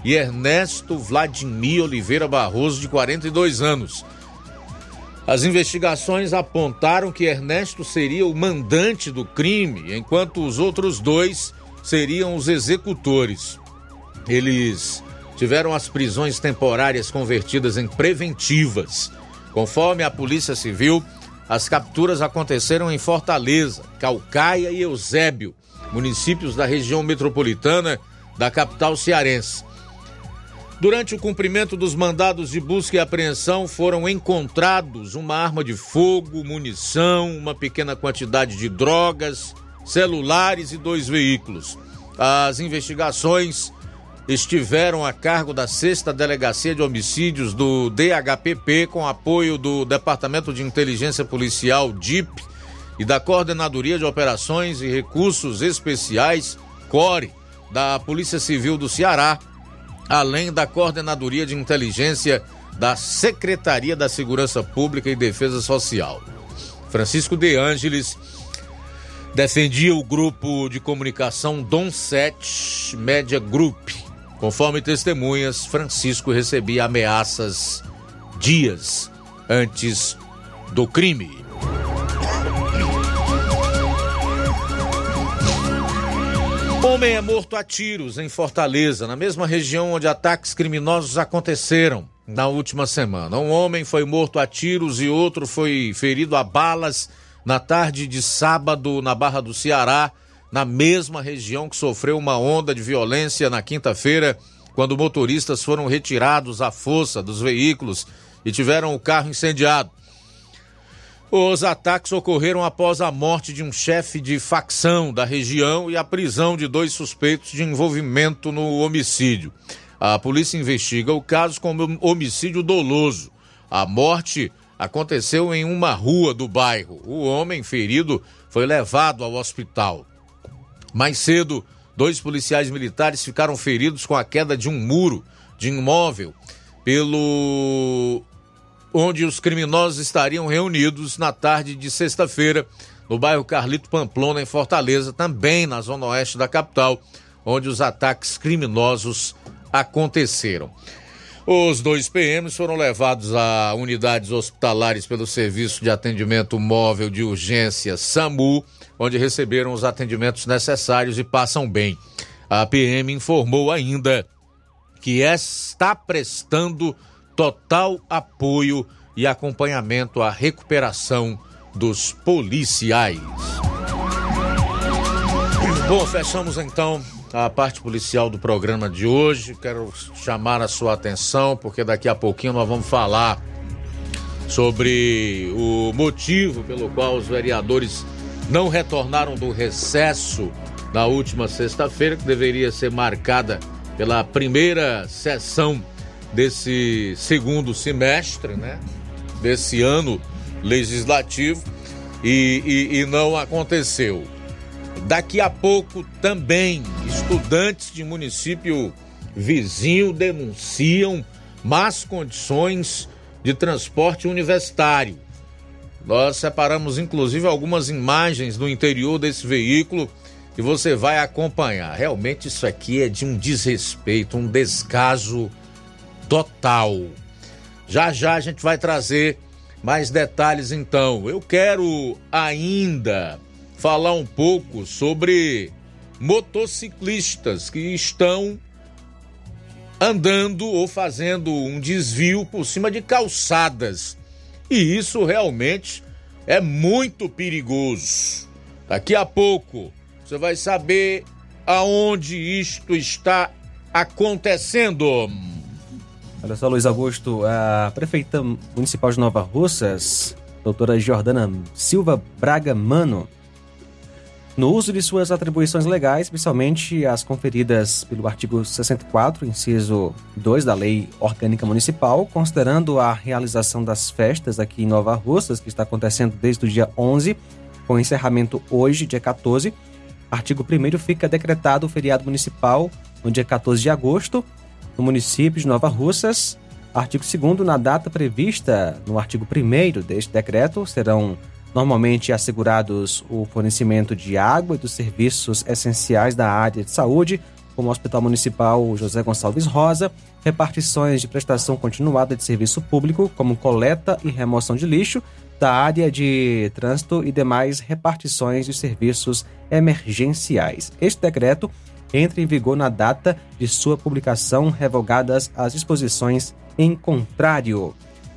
e Ernesto Vladimir Oliveira Barroso, de 42 anos. As investigações apontaram que Ernesto seria o mandante do crime, enquanto os outros dois seriam os executores. Eles tiveram as prisões temporárias convertidas em preventivas. Conforme a Polícia Civil, as capturas aconteceram em Fortaleza, Calcaia e Eusébio, municípios da região metropolitana da capital cearense. Durante o cumprimento dos mandados de busca e apreensão, foram encontrados uma arma de fogo, munição, uma pequena quantidade de drogas, celulares e dois veículos. As investigações estiveram a cargo da sexta Delegacia de Homicídios do DHPP, com apoio do Departamento de Inteligência Policial DIP e da Coordenadoria de Operações e Recursos Especiais CORE da Polícia Civil do Ceará, além da Coordenadoria de Inteligência da Secretaria da Segurança Pública e Defesa Social. Francisco De Ângeles defendia o grupo de comunicação Dom 7 Media Group. Conforme testemunhas, Francisco recebia ameaças dias antes do crime. Homem é morto a tiros em Fortaleza, na mesma região onde ataques criminosos aconteceram na última semana. Um homem foi morto a tiros e outro foi ferido a balas na tarde de sábado na Barra do Ceará, na mesma região que sofreu uma onda de violência na quinta-feira, quando motoristas foram retirados à força dos veículos e tiveram o carro incendiado. Os ataques ocorreram após a morte de um chefe de facção da região e a prisão de dois suspeitos de envolvimento no homicídio. A polícia investiga o caso como homicídio doloso. A morte aconteceu em uma rua do bairro. O homem ferido foi levado ao hospital. Mais cedo, dois policiais militares ficaram feridos com a queda de um muro de imóvel pelo onde os criminosos estariam reunidos na tarde de sexta-feira no bairro Carlito Pamplona, em Fortaleza, também na zona oeste da capital, onde os ataques criminosos aconteceram. Os dois PMs foram levados a unidades hospitalares pelo Serviço de Atendimento Móvel de Urgência SAMU, onde receberam os atendimentos necessários e passam bem. A PM informou ainda que está prestando total apoio e acompanhamento à recuperação dos policiais. Bom, fechamos então a parte policial do programa de hoje. Quero chamar a sua atenção porque daqui a pouquinho nós vamos falar sobre o motivo pelo qual os vereadores não retornaram do recesso na última sexta-feira, que deveria ser marcada pela primeira sessão desse segundo semestre, né? Desse ano legislativo e, e, e não aconteceu. Daqui a pouco também estudantes de município vizinho denunciam más condições de transporte universitário. Nós separamos inclusive algumas imagens do interior desse veículo e você vai acompanhar. Realmente isso aqui é de um desrespeito, um descaso total. Já já a gente vai trazer mais detalhes então. Eu quero ainda falar um pouco sobre motociclistas que estão andando ou fazendo um desvio por cima de calçadas. E isso realmente é muito perigoso. Daqui a pouco você vai saber aonde isto está acontecendo. Olha só, Luiz Augusto, a prefeita municipal de Nova Russas, doutora Jordana Silva Braga Mano, no uso de suas atribuições legais, principalmente as conferidas pelo artigo 64, inciso 2 da Lei Orgânica Municipal, considerando a realização das festas aqui em Nova Russas, que está acontecendo desde o dia 11, com encerramento hoje, dia 14. Artigo 1 fica decretado o feriado municipal no dia 14 de agosto, no município de Nova Russas. Artigo 2 na data prevista no artigo 1 deste decreto, serão normalmente assegurados o fornecimento de água e dos serviços essenciais da área de saúde, como o Hospital Municipal José Gonçalves Rosa, repartições de prestação continuada de serviço público, como coleta e remoção de lixo, da área de trânsito e demais repartições de serviços emergenciais. Este decreto entra em vigor na data de sua publicação, revogadas as disposições em contrário.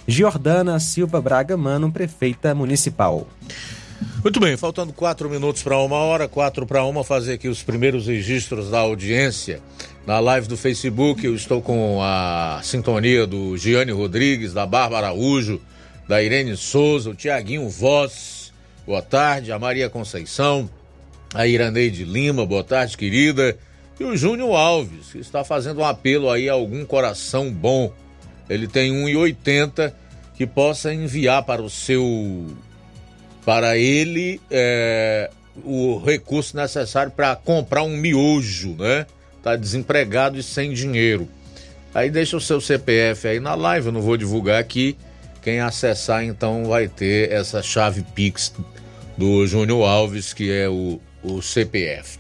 Giordana Silva Braga Mano, prefeita municipal. Muito bem, faltando quatro minutos para uma hora, quatro para uma, fazer aqui os primeiros registros da audiência na live do Facebook. Eu estou com a sintonia do Giane Rodrigues, da Bárbara Araújo, da Irene Souza, o Tiaguinho Voz. Boa tarde, a Maria Conceição, a Iraneide Lima, boa tarde, querida. E o Júnior Alves, que está fazendo um apelo aí a algum coração bom. Ele tem 1,80 que possa enviar para o seu. para ele é, o recurso necessário para comprar um miojo, né? Tá desempregado e sem dinheiro. Aí deixa o seu CPF aí na live, eu não vou divulgar aqui. Quem acessar então vai ter essa chave Pix do Júnior Alves, que é o, o CPF.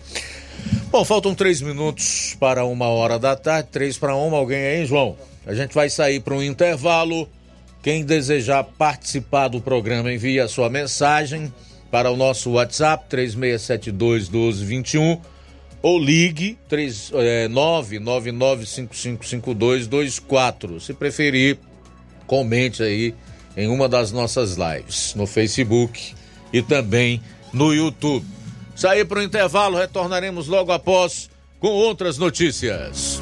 Bom, faltam três minutos para uma hora da tarde, três para uma. Alguém aí, João? A gente vai sair para um intervalo. Quem desejar participar do programa, envie a sua mensagem para o nosso WhatsApp 3672 1221 ou ligue é, 999555224. Se preferir, comente aí em uma das nossas lives no Facebook e também no YouTube. Sair para o intervalo, retornaremos logo após com outras notícias.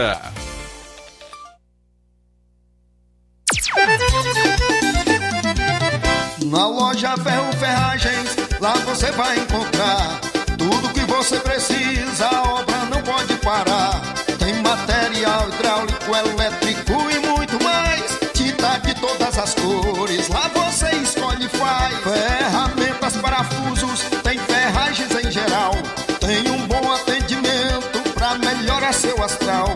Na loja Ferro Ferragens, lá você vai encontrar tudo que você precisa, a obra não pode parar. Tem material hidráulico, elétrico e muito mais. Tinta de todas as cores, lá você escolhe e faz. Ferramentas, parafusos, tem ferragens em geral. Tem um bom atendimento pra melhorar seu astral.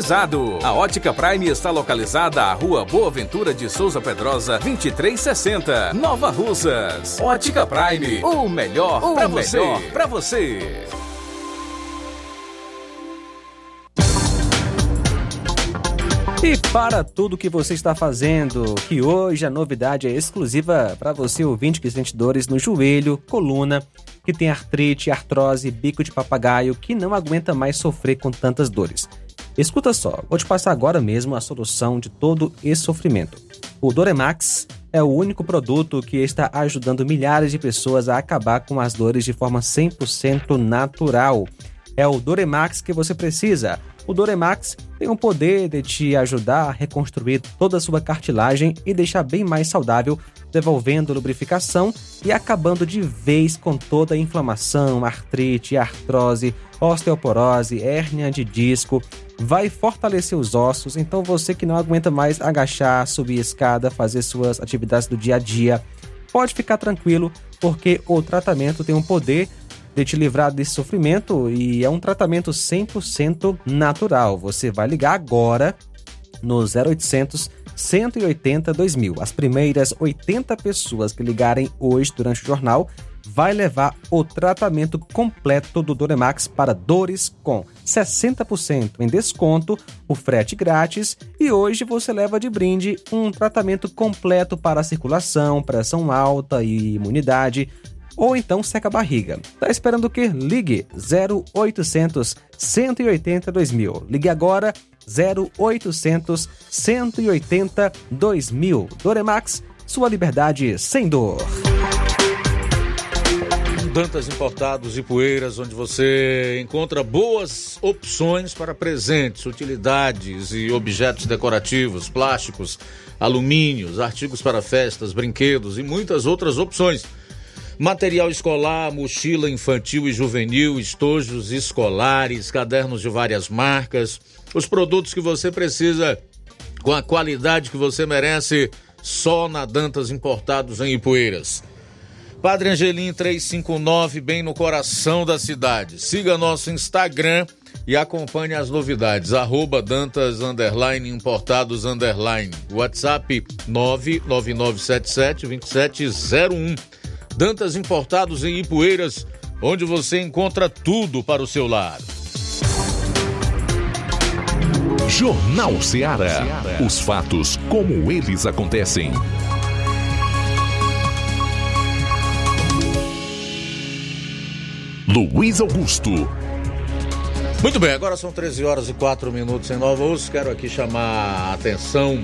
A Ótica Prime está localizada à Rua Boa Ventura de Souza Pedrosa, 2360, Nova Russas. Ótica Prime, o melhor para você. Pra você. E para tudo que você está fazendo, que hoje a novidade é exclusiva para você ouvinte que sente dores no joelho, coluna, que tem artrite, artrose, bico de papagaio, que não aguenta mais sofrer com tantas dores. Escuta só, vou te passar agora mesmo a solução de todo esse sofrimento. O Doremax é o único produto que está ajudando milhares de pessoas a acabar com as dores de forma 100% natural. é o Doremax que você precisa. O Doremax tem o poder de te ajudar a reconstruir toda a sua cartilagem e deixar bem mais saudável, devolvendo lubrificação e acabando de vez com toda a inflamação, artrite, artrose, osteoporose, hérnia de disco. Vai fortalecer os ossos, então você que não aguenta mais agachar, subir escada, fazer suas atividades do dia a dia, pode ficar tranquilo, porque o tratamento tem um poder de te livrar desse sofrimento e é um tratamento 100% natural. Você vai ligar agora no 0800 180 2000. As primeiras 80 pessoas que ligarem hoje durante o jornal vai levar o tratamento completo do Doremax para dores com 60% em desconto, o frete grátis e hoje você leva de brinde um tratamento completo para circulação, pressão alta e imunidade ou então seca a barriga. Tá esperando o quê? Ligue 0800 180 2000. Ligue agora 0800 180 2000. Doremax, sua liberdade sem dor. Dantas Importados e Poeiras, onde você encontra boas opções para presentes, utilidades e objetos decorativos, plásticos, alumínios, artigos para festas, brinquedos e muitas outras opções. Material escolar, mochila infantil e juvenil, estojos escolares, cadernos de várias marcas, os produtos que você precisa com a qualidade que você merece, só na Dantas Importados em Ipueiras. Padre Angelim 359, bem no coração da cidade. Siga nosso Instagram e acompanhe as novidades. Arroba Dantas Underline Importados Underline. WhatsApp 99977 2701. Dantas Importados em Ipueiras, onde você encontra tudo para o seu lar. Jornal Ceará. Os fatos como eles acontecem. Luiz Augusto. Muito bem, agora são 13 horas e 4 minutos em Nova Osso. Quero aqui chamar a atenção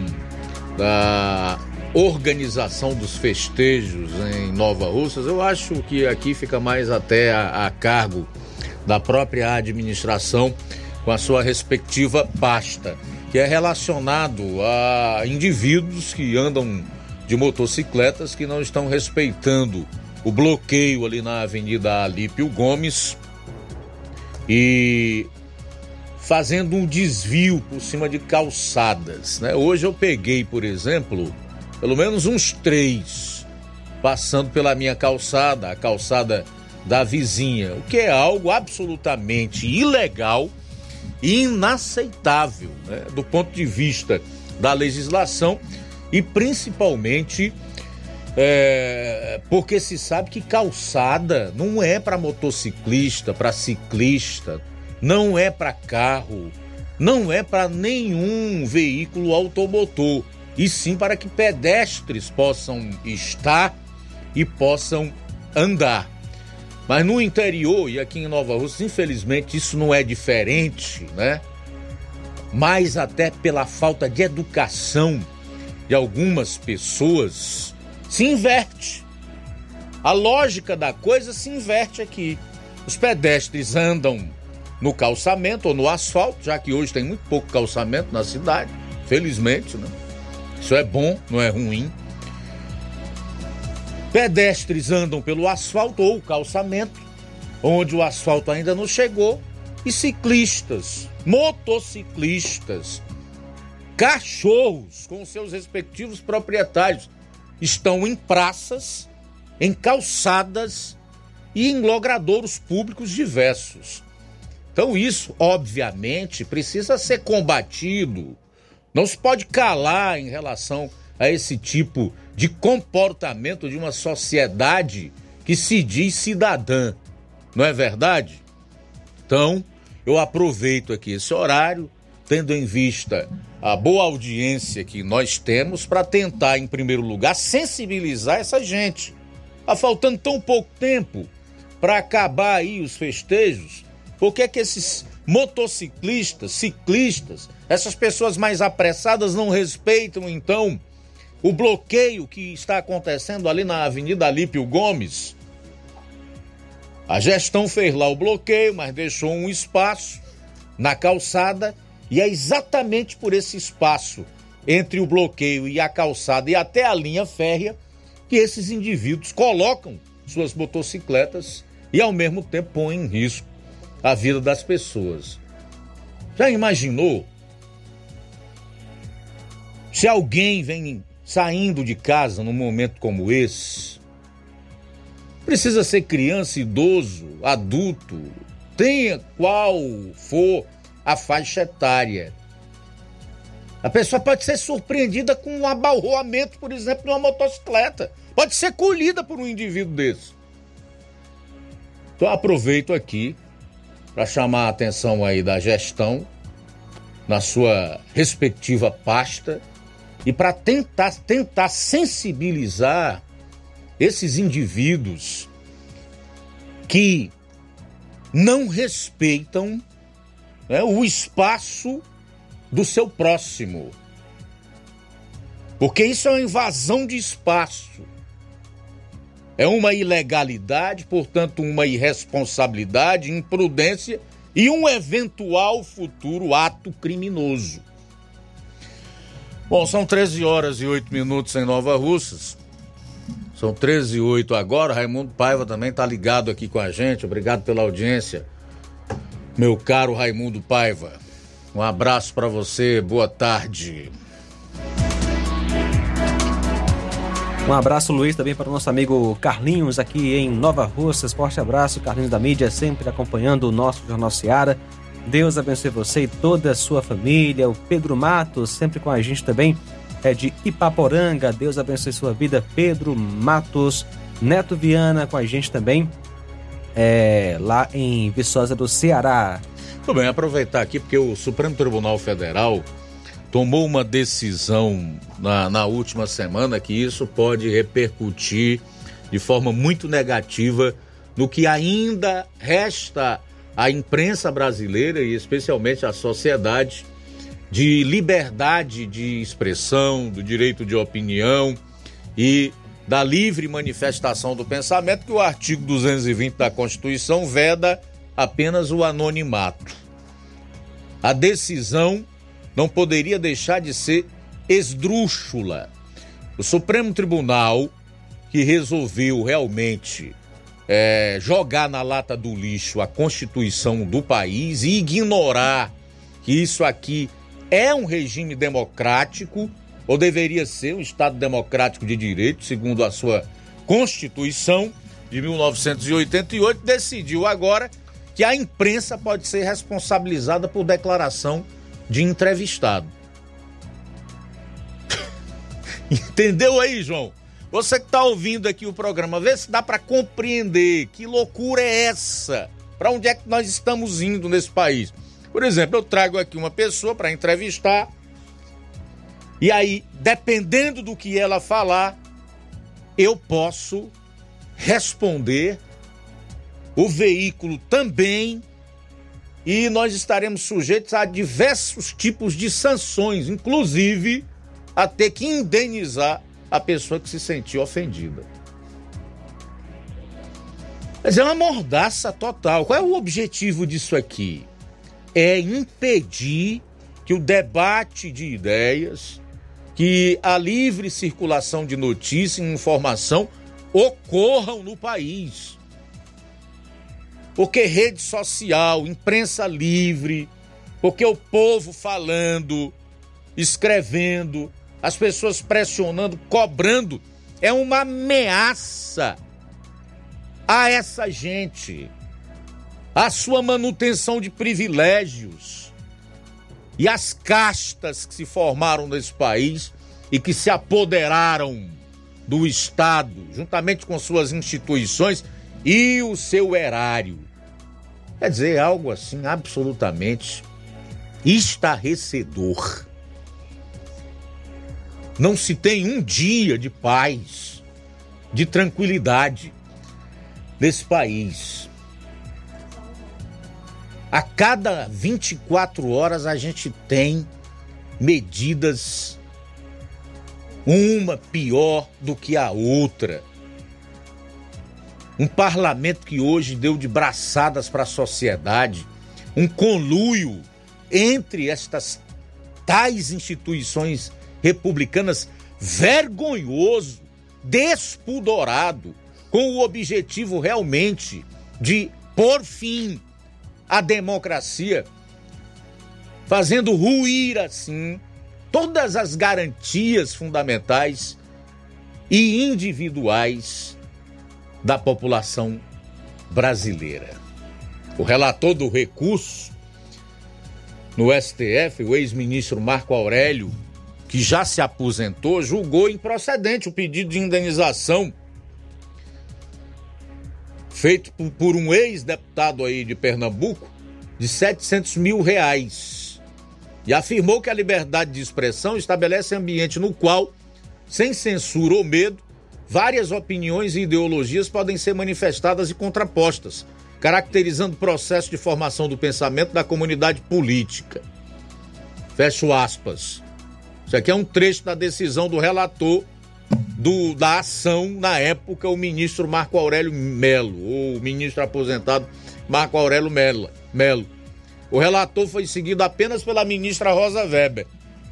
da organização dos festejos em Nova Russas. Eu acho que aqui fica mais até a, a cargo da própria administração com a sua respectiva pasta, que é relacionado a indivíduos que andam de motocicletas que não estão respeitando o bloqueio ali na Avenida Alípio Gomes e fazendo um desvio por cima de calçadas. Né? Hoje eu peguei, por exemplo, pelo menos uns três passando pela minha calçada, a calçada da vizinha, o que é algo absolutamente ilegal e inaceitável né? do ponto de vista da legislação e principalmente é, porque se sabe que calçada não é para motociclista, para ciclista, não é para carro, não é para nenhum veículo automotor, e sim para que pedestres possam estar e possam andar. Mas no interior e aqui em Nova Rússia, infelizmente, isso não é diferente, né? Mais até pela falta de educação de algumas pessoas se inverte. A lógica da coisa se inverte aqui. Os pedestres andam no calçamento ou no asfalto, já que hoje tem muito pouco calçamento na cidade, felizmente, né? Isso é bom, não é ruim. Pedestres andam pelo asfalto ou calçamento, onde o asfalto ainda não chegou, e ciclistas, motociclistas, cachorros com seus respectivos proprietários estão em praças, em calçadas e em logradouros públicos diversos. Então, isso, obviamente, precisa ser combatido. Não se pode calar em relação a esse tipo de comportamento de uma sociedade que se diz cidadã. Não é verdade? Então, eu aproveito aqui esse horário, tendo em vista a boa audiência que nós temos para tentar, em primeiro lugar, sensibilizar essa gente. Tá faltando tão pouco tempo para acabar aí os festejos. Por que é que esses motociclistas, ciclistas, essas pessoas mais apressadas não respeitam então o bloqueio que está acontecendo ali na Avenida Alípio Gomes? A gestão fez lá o bloqueio, mas deixou um espaço na calçada e é exatamente por esse espaço entre o bloqueio e a calçada e até a linha férrea que esses indivíduos colocam suas motocicletas e ao mesmo tempo põem em risco a vida das pessoas. Já imaginou se alguém vem saindo de casa num momento como esse? Precisa ser criança, idoso, adulto, tenha qual for a faixa etária. A pessoa pode ser surpreendida com um abalroamento, por exemplo, de uma motocicleta. Pode ser colhida por um indivíduo desse. Então aproveito aqui para chamar a atenção aí da gestão na sua respectiva pasta e para tentar tentar sensibilizar esses indivíduos que não respeitam né, o espaço do seu próximo. Porque isso é uma invasão de espaço. É uma ilegalidade, portanto, uma irresponsabilidade, imprudência e um eventual futuro ato criminoso. Bom, são 13 horas e 8 minutos em Nova Russas. São 13 e 8 agora. Raimundo Paiva também está ligado aqui com a gente. Obrigado pela audiência. Meu caro Raimundo Paiva, um abraço para você. Boa tarde. Um abraço, Luiz, também para o nosso amigo Carlinhos aqui em Nova Russas. Forte abraço, Carlinhos da mídia, sempre acompanhando o nosso Jornal Seara. Deus abençoe você e toda a sua família. O Pedro Matos, sempre com a gente também, é de Ipaporanga. Deus abençoe sua vida, Pedro Matos. Neto Viana com a gente também, é, lá em Viçosa do Ceará. Tudo bem, aproveitar aqui porque o Supremo Tribunal Federal tomou uma decisão na, na última semana que isso pode repercutir de forma muito negativa no que ainda resta à imprensa brasileira e especialmente à sociedade de liberdade de expressão, do direito de opinião e da livre manifestação do pensamento, que o artigo 220 da Constituição veda apenas o anonimato. A decisão não poderia deixar de ser esdrúxula. O Supremo Tribunal, que resolveu realmente é, jogar na lata do lixo a Constituição do país e ignorar que isso aqui é um regime democrático, ou deveria ser um Estado democrático de direito, segundo a sua Constituição de 1988, decidiu agora que a imprensa pode ser responsabilizada por declaração de entrevistado. Entendeu aí, João? Você que está ouvindo aqui o programa, vê se dá para compreender que loucura é essa. Para onde é que nós estamos indo nesse país? Por exemplo, eu trago aqui uma pessoa para entrevistar e aí, dependendo do que ela falar, eu posso responder. O veículo também e nós estaremos sujeitos a diversos tipos de sanções, inclusive a ter que indenizar a pessoa que se sentiu ofendida. Mas é uma mordaça total. Qual é o objetivo disso aqui? É impedir que o debate de ideias, que a livre circulação de notícia e informação ocorram no país. Porque rede social, imprensa livre, porque o povo falando, escrevendo, as pessoas pressionando, cobrando, é uma ameaça a essa gente, a sua manutenção de privilégios e as castas que se formaram nesse país e que se apoderaram do Estado, juntamente com suas instituições e o seu erário. Quer dizer, algo assim absolutamente estarrecedor. Não se tem um dia de paz, de tranquilidade nesse país. A cada 24 horas a gente tem medidas, uma pior do que a outra. Um parlamento que hoje deu de braçadas para a sociedade, um conluio entre estas tais instituições republicanas vergonhoso, despudorado, com o objetivo realmente de pôr fim à democracia, fazendo ruir assim todas as garantias fundamentais e individuais da população brasileira. O relator do recurso no STF, o ex-ministro Marco Aurélio, que já se aposentou, julgou improcedente o pedido de indenização feito por um ex-deputado aí de Pernambuco de 700 mil reais e afirmou que a liberdade de expressão estabelece ambiente no qual, sem censura ou medo, várias opiniões e ideologias podem ser manifestadas e contrapostas, caracterizando o processo de formação do pensamento da comunidade política. Fecho aspas. Isso aqui é um trecho da decisão do relator do, da ação, na época, o ministro Marco Aurélio Melo, ou o ministro aposentado Marco Aurélio Melo. Melo. O relator foi seguido apenas pela ministra Rosa Weber.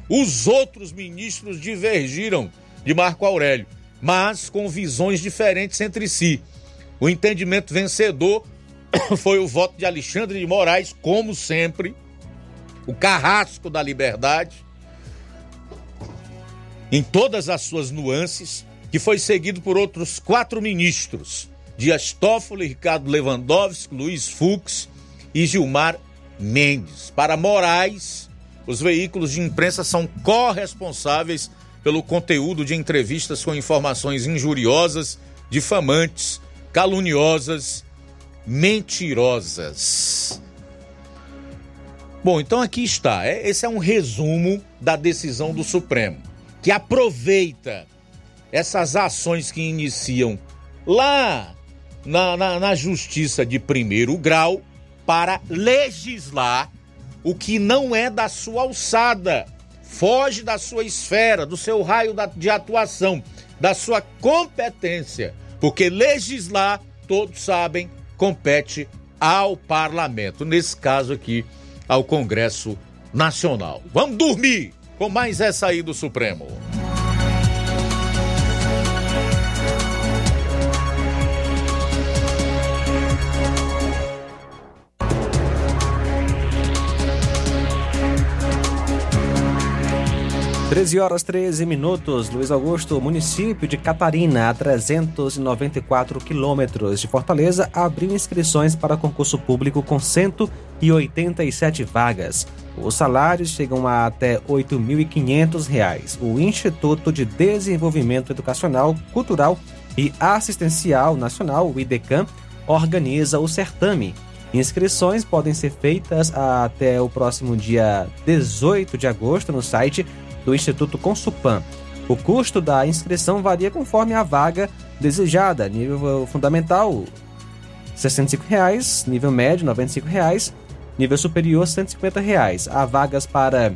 Os outros ministros divergiram de Marco Aurélio, mas com visões diferentes entre si. O entendimento vencedor foi o voto de Alexandre de Moraes, como sempre, o carrasco da liberdade, em todas as suas nuances, que foi seguido por outros quatro ministros: Dias Toffoli, Ricardo Lewandowski, Luiz Fux e Gilmar Mendes. Para Moraes, os veículos de imprensa são corresponsáveis pelo conteúdo de entrevistas com informações injuriosas, difamantes, caluniosas, mentirosas. Bom, então aqui está. É, esse é um resumo da decisão do Supremo que aproveita essas ações que iniciam lá na, na, na justiça de primeiro grau para legislar o que não é da sua alçada, foge da sua esfera, do seu raio de atuação, da sua competência, porque legislar, todos sabem, compete ao parlamento, nesse caso aqui, ao Congresso Nacional. Vamos dormir! Com mais essa aí do Supremo. Treze horas 13 minutos, Luiz Augusto, município de Catarina, a 394 quilômetros de Fortaleza, abriu inscrições para concurso público com 187 vagas. Os salários chegam a até R$ 8.500. O Instituto de Desenvolvimento Educacional, Cultural e Assistencial Nacional, o IDECAM, organiza o certame. Inscrições podem ser feitas até o próximo dia 18 de agosto no site do Instituto Consupan. O custo da inscrição varia conforme a vaga desejada. Nível fundamental, 65 reais, nível médio, 95 reais, Nível superior, 150 reais. Há vagas para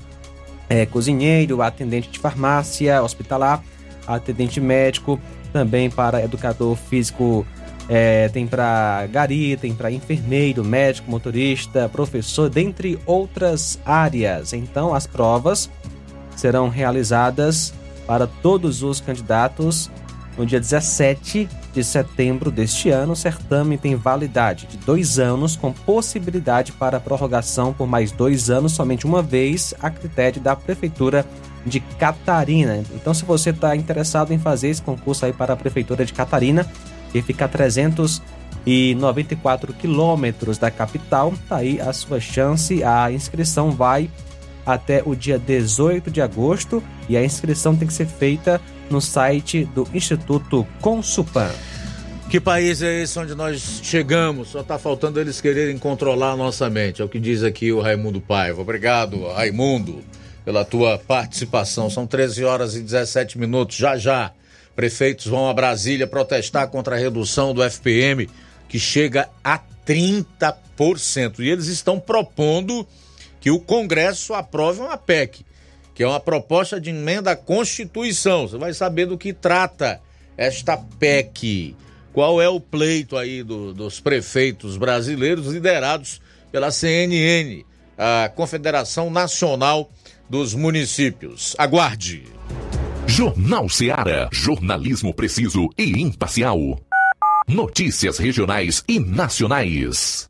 é, cozinheiro, atendente de farmácia, hospitalar, atendente médico, também para educador físico, é, tem para gari, tem para enfermeiro, médico, motorista, professor, dentre outras áreas. Então, as provas serão realizadas para todos os candidatos no dia 17 de setembro deste ano, o certame tem validade de dois anos, com possibilidade para prorrogação por mais dois anos, somente uma vez, a critério da Prefeitura de Catarina. Então, se você está interessado em fazer esse concurso aí para a Prefeitura de Catarina, que fica a 394 quilômetros da capital, tá aí a sua chance. A inscrição vai até o dia 18 de agosto e a inscrição tem que ser feita no site do Instituto Consupan. Que país é esse onde nós chegamos? Só está faltando eles quererem controlar a nossa mente. É o que diz aqui o Raimundo Paiva. Obrigado, Raimundo, pela tua participação. São 13 horas e 17 minutos. Já já, prefeitos vão a Brasília protestar contra a redução do FPM, que chega a 30%. E eles estão propondo que o Congresso aprove uma PEC que é uma proposta de emenda à Constituição. Você vai saber do que trata esta PEC. qual é o pleito aí do, dos prefeitos brasileiros liderados pela CNN, a Confederação Nacional dos Municípios. Aguarde. Jornal Seara. Jornalismo preciso e imparcial. Notícias regionais e nacionais.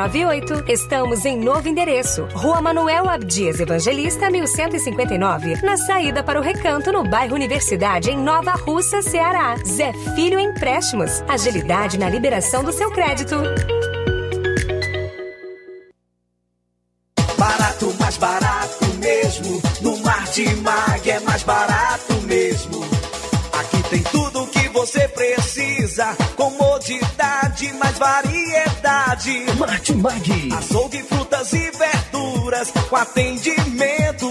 981330698. Estamos em novo endereço. Rua Manuel Abdias Evangelista, 1159. Na saída para o Recanto, no bairro Universidade, em Nova Russa, Ceará. Zé Filho Empréstimos. Agilidade na liberação do seu crédito. Barato, mais barato mesmo. No Martimag é mais barato mesmo. Aqui tem tudo o que você precisa. Comodidade, mais variedade. Martimag. Açougue, frutas e verduras. Com atendimento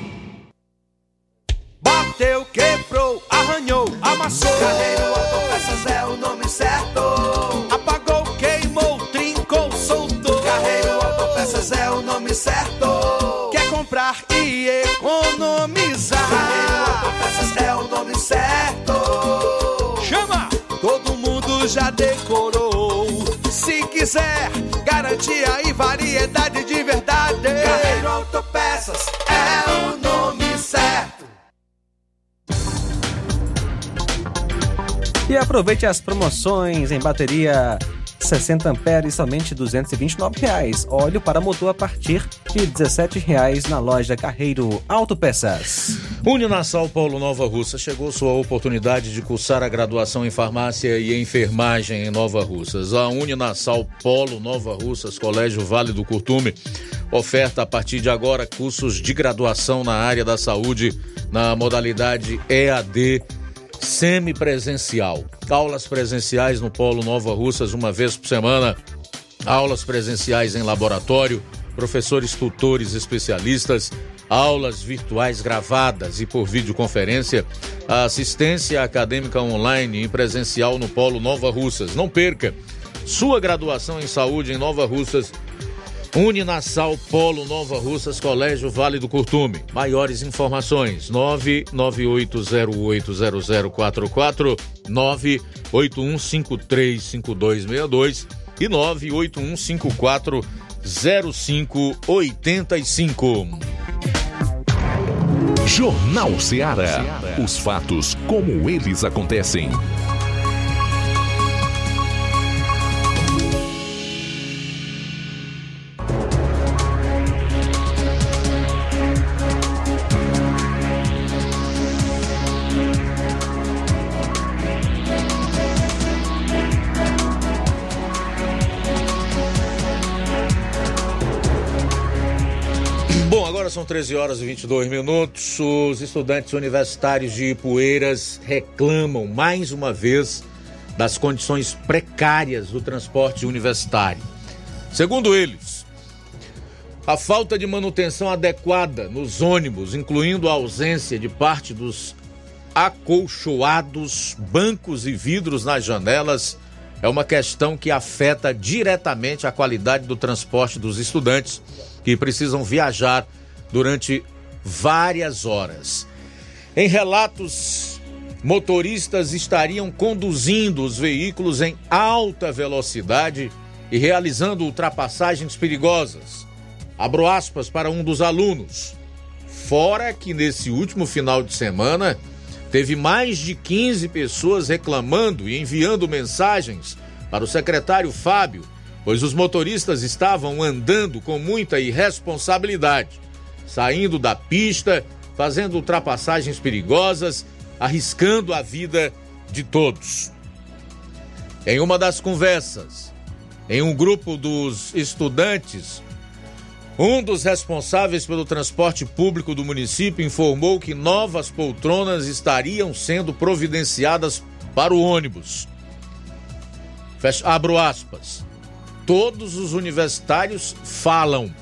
Bateu, quebrou, arranhou, amassou. Carreiro Autopeças é o nome certo. Apagou, queimou, trincou, soltou. Carreiro Autopeças é o nome certo. Quer comprar e economizar. Carreiro Autopeças é o nome certo. Chama! Todo mundo já decorou. Se quiser, garantia e variedade de verdade. Carreiro Autopeças é o nome E aproveite as promoções em bateria 60 amperes somente 229 reais. Óleo para motor a partir de 17 reais na loja Carreiro Autopeças. Uninasal Paulo Nova Russa chegou sua oportunidade de cursar a graduação em farmácia e enfermagem em Nova Russas. A Uninasal Polo Nova Russas, Colégio Vale do Curtume, oferta a partir de agora cursos de graduação na área da saúde na modalidade EAD semipresencial. Aulas presenciais no Polo Nova Russas uma vez por semana. Aulas presenciais em laboratório, professores tutores especialistas, aulas virtuais gravadas e por videoconferência, assistência acadêmica online e presencial no Polo Nova Russas. Não perca sua graduação em saúde em Nova Russas. Uninasal Polo Nova Russas, Colégio Vale do Curtume. Maiores informações: 998080044, 981535262 e 981540585. Jornal Seara. Os fatos como eles acontecem. 13 horas e 22 minutos. Os estudantes universitários de Ipueiras reclamam mais uma vez das condições precárias do transporte universitário. Segundo eles, a falta de manutenção adequada nos ônibus, incluindo a ausência de parte dos acolchoados, bancos e vidros nas janelas, é uma questão que afeta diretamente a qualidade do transporte dos estudantes que precisam viajar durante várias horas. Em relatos, motoristas estariam conduzindo os veículos em alta velocidade e realizando ultrapassagens perigosas. Abro aspas para um dos alunos. Fora que nesse último final de semana teve mais de 15 pessoas reclamando e enviando mensagens para o secretário Fábio pois os motoristas estavam andando com muita irresponsabilidade, saindo da pista, fazendo ultrapassagens perigosas, arriscando a vida de todos. Em uma das conversas, em um grupo dos estudantes, um dos responsáveis pelo transporte público do município informou que novas poltronas estariam sendo providenciadas para o ônibus. Fecha, abro aspas todos os universitários falam,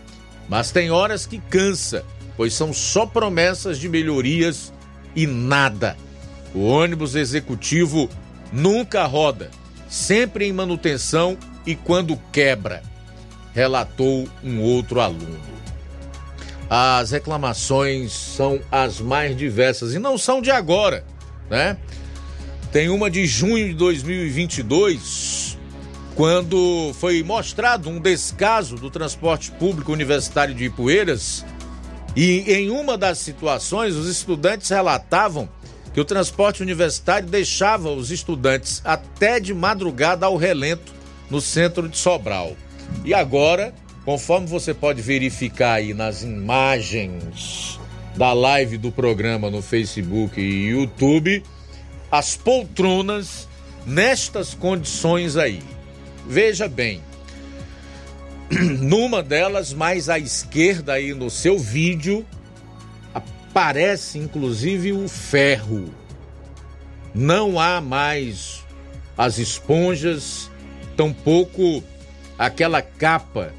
mas tem horas que cansa, pois são só promessas de melhorias e nada. O ônibus executivo nunca roda, sempre em manutenção e quando quebra, relatou um outro aluno. As reclamações são as mais diversas e não são de agora, né? Tem uma de junho de 2022 quando foi mostrado um descaso do transporte público universitário de Ipueiras e em uma das situações os estudantes relatavam que o transporte universitário deixava os estudantes até de madrugada ao relento no centro de Sobral. E agora, conforme você pode verificar aí nas imagens da live do programa no Facebook e YouTube, as poltronas nestas condições aí. Veja bem, numa delas, mais à esquerda aí no seu vídeo, aparece inclusive o ferro. Não há mais as esponjas, tampouco aquela capa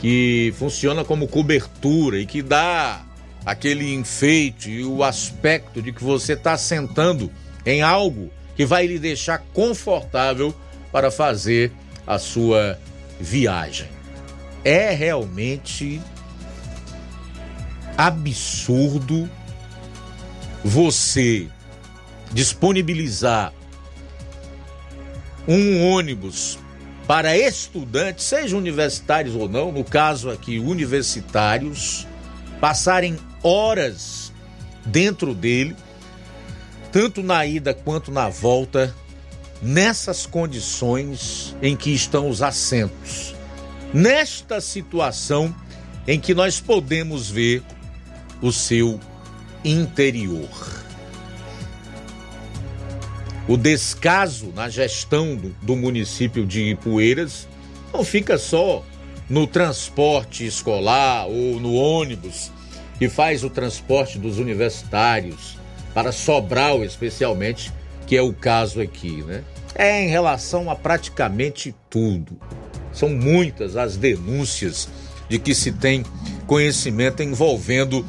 que funciona como cobertura e que dá aquele enfeite e o aspecto de que você está sentando em algo que vai lhe deixar confortável para fazer a sua viagem. É realmente absurdo você disponibilizar um ônibus para estudantes, sejam universitários ou não, no caso aqui universitários, passarem horas dentro dele, tanto na ida quanto na volta, nessas condições em que estão os assentos, nesta situação em que nós podemos ver o seu interior. O descaso na gestão do, do município de Ipueiras não fica só no transporte escolar ou no ônibus que faz o transporte dos universitários para Sobral, especialmente, que é o caso aqui, né? É em relação a praticamente tudo. São muitas as denúncias de que se tem conhecimento envolvendo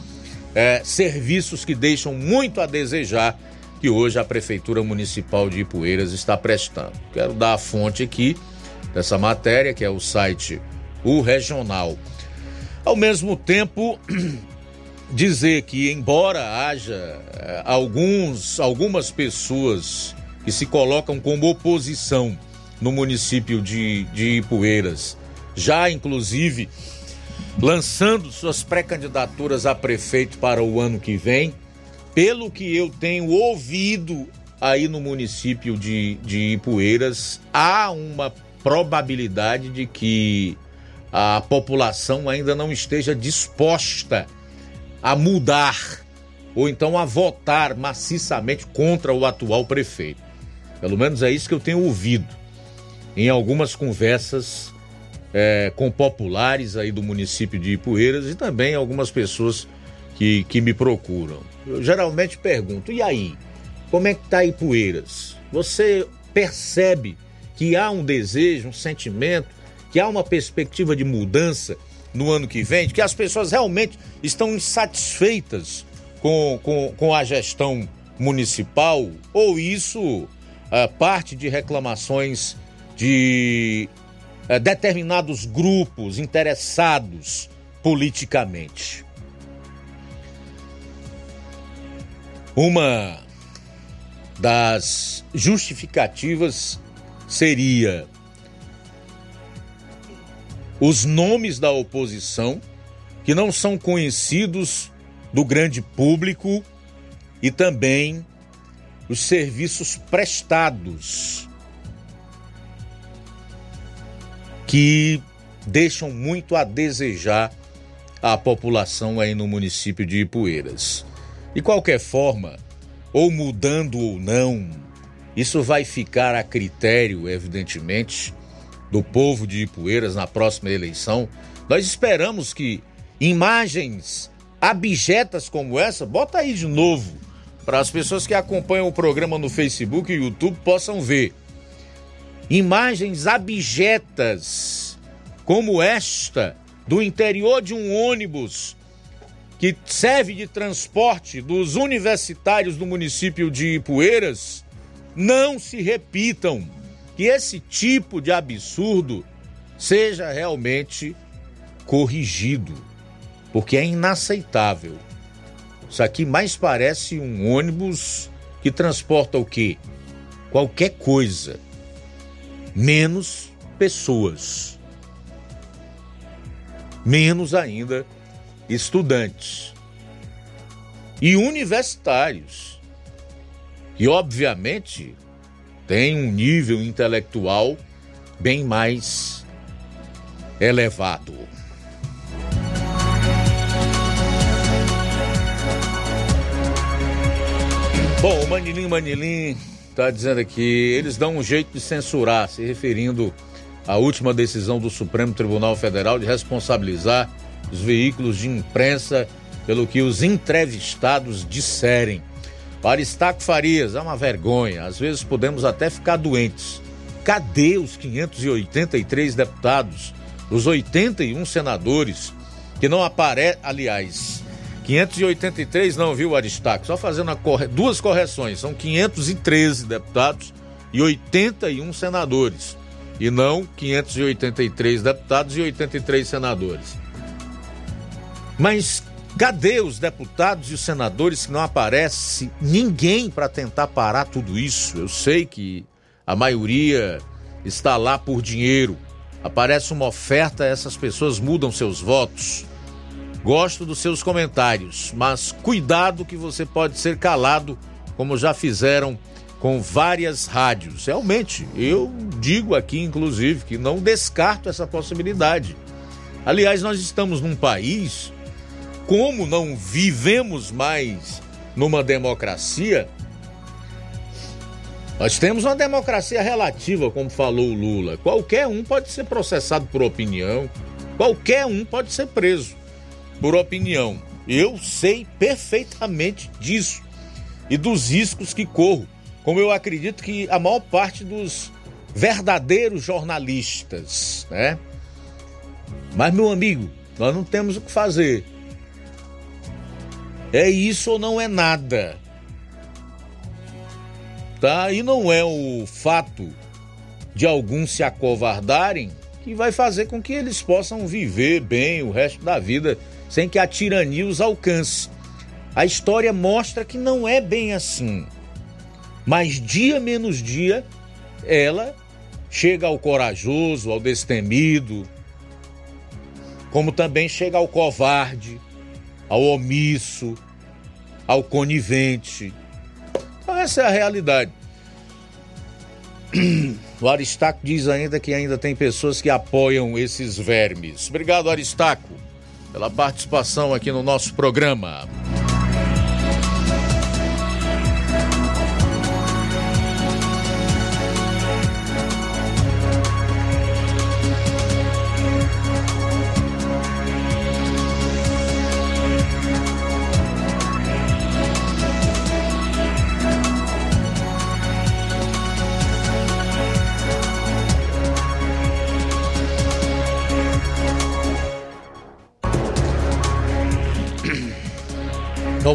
é, serviços que deixam muito a desejar que hoje a Prefeitura Municipal de Ipueiras está prestando. Quero dar a fonte aqui dessa matéria, que é o site O Regional. Ao mesmo tempo, dizer que, embora haja eh, alguns, algumas pessoas que se colocam como oposição no município de, de Ipueiras, já inclusive lançando suas pré-candidaturas a prefeito para o ano que vem, pelo que eu tenho ouvido aí no município de, de Ipueiras, há uma probabilidade de que a população ainda não esteja disposta a mudar ou então a votar maciçamente contra o atual prefeito. Pelo menos é isso que eu tenho ouvido em algumas conversas é, com populares aí do município de Ipueiras e também algumas pessoas que, que me procuram. Eu geralmente pergunto, e aí? Como é que tá Ipueiras? Você percebe que há um desejo, um sentimento, que há uma perspectiva de mudança no ano que vem, que as pessoas realmente estão insatisfeitas com, com, com a gestão municipal, ou isso uh, parte de reclamações de uh, determinados grupos interessados politicamente. Uma das justificativas seria os nomes da oposição que não são conhecidos do grande público e também os serviços prestados que deixam muito a desejar a população aí no município de Ipueiras. De qualquer forma, ou mudando ou não, isso vai ficar a critério, evidentemente, do povo de Ipueiras na próxima eleição. Nós esperamos que imagens abjetas como essa, bota aí de novo, para as pessoas que acompanham o programa no Facebook e YouTube possam ver. Imagens abjetas como esta do interior de um ônibus que serve de transporte dos universitários do município de Ipueiras não se repitam. Que esse tipo de absurdo seja realmente corrigido porque é inaceitável. Isso aqui mais parece um ônibus que transporta o quê? Qualquer coisa, menos pessoas. Menos ainda estudantes e universitários. E obviamente tem um nível intelectual bem mais elevado. Bom, o Manilim Manilim está dizendo aqui, eles dão um jeito de censurar, se referindo à última decisão do Supremo Tribunal Federal de responsabilizar os veículos de imprensa pelo que os entrevistados disserem. Para Estaco Farias, é uma vergonha, às vezes podemos até ficar doentes. Cadê os 583 deputados, os 81 senadores que não aparecem, aliás, 583 não, viu, Aristarco? Só fazendo corre... duas correções. São 513 deputados e 81 senadores. E não 583 deputados e 83 senadores. Mas cadê os deputados e os senadores que não aparece ninguém para tentar parar tudo isso? Eu sei que a maioria está lá por dinheiro. Aparece uma oferta, essas pessoas mudam seus votos. Gosto dos seus comentários, mas cuidado que você pode ser calado, como já fizeram com várias rádios. Realmente, eu digo aqui, inclusive, que não descarto essa possibilidade. Aliás, nós estamos num país, como não vivemos mais numa democracia, nós temos uma democracia relativa, como falou o Lula. Qualquer um pode ser processado por opinião, qualquer um pode ser preso por opinião. Eu sei perfeitamente disso e dos riscos que corro, como eu acredito que a maior parte dos verdadeiros jornalistas, né? Mas, meu amigo, nós não temos o que fazer. É isso ou não é nada. Tá? E não é o fato de alguns se acovardarem que vai fazer com que eles possam viver bem o resto da vida sem que a tirania os alcance. A história mostra que não é bem assim. Mas dia menos dia, ela chega ao corajoso, ao destemido, como também chega ao covarde, ao omisso, ao conivente. Então, essa é a realidade. O Aristaco diz ainda que ainda tem pessoas que apoiam esses vermes. Obrigado, Aristaco pela participação aqui no nosso programa.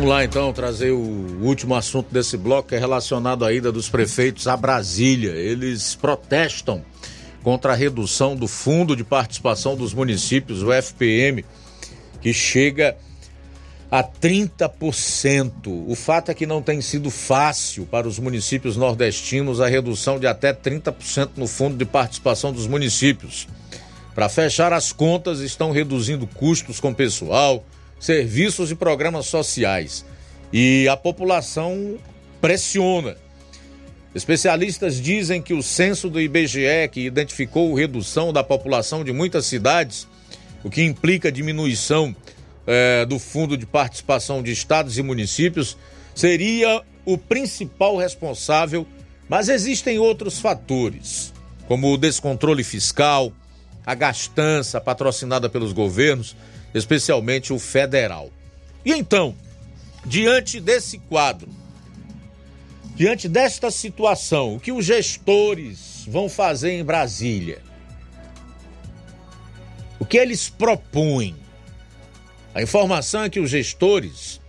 Vamos lá então trazer o último assunto desse bloco é relacionado à ida dos prefeitos a Brasília. Eles protestam contra a redução do Fundo de Participação dos Municípios, o FPM, que chega a 30%. O fato é que não tem sido fácil para os municípios nordestinos a redução de até 30% no Fundo de Participação dos Municípios. Para fechar as contas, estão reduzindo custos com pessoal, serviços e programas sociais. E a população pressiona. Especialistas dizem que o censo do IBGE, que identificou redução da população de muitas cidades, o que implica diminuição eh, do fundo de participação de estados e municípios, seria o principal responsável, mas existem outros fatores, como o descontrole fiscal, a gastança patrocinada pelos governos, especialmente o federal. E então, diante desse quadro, diante desta situação, o que os gestores vão fazer em Brasília? O que eles propõem? A informação é que os gestores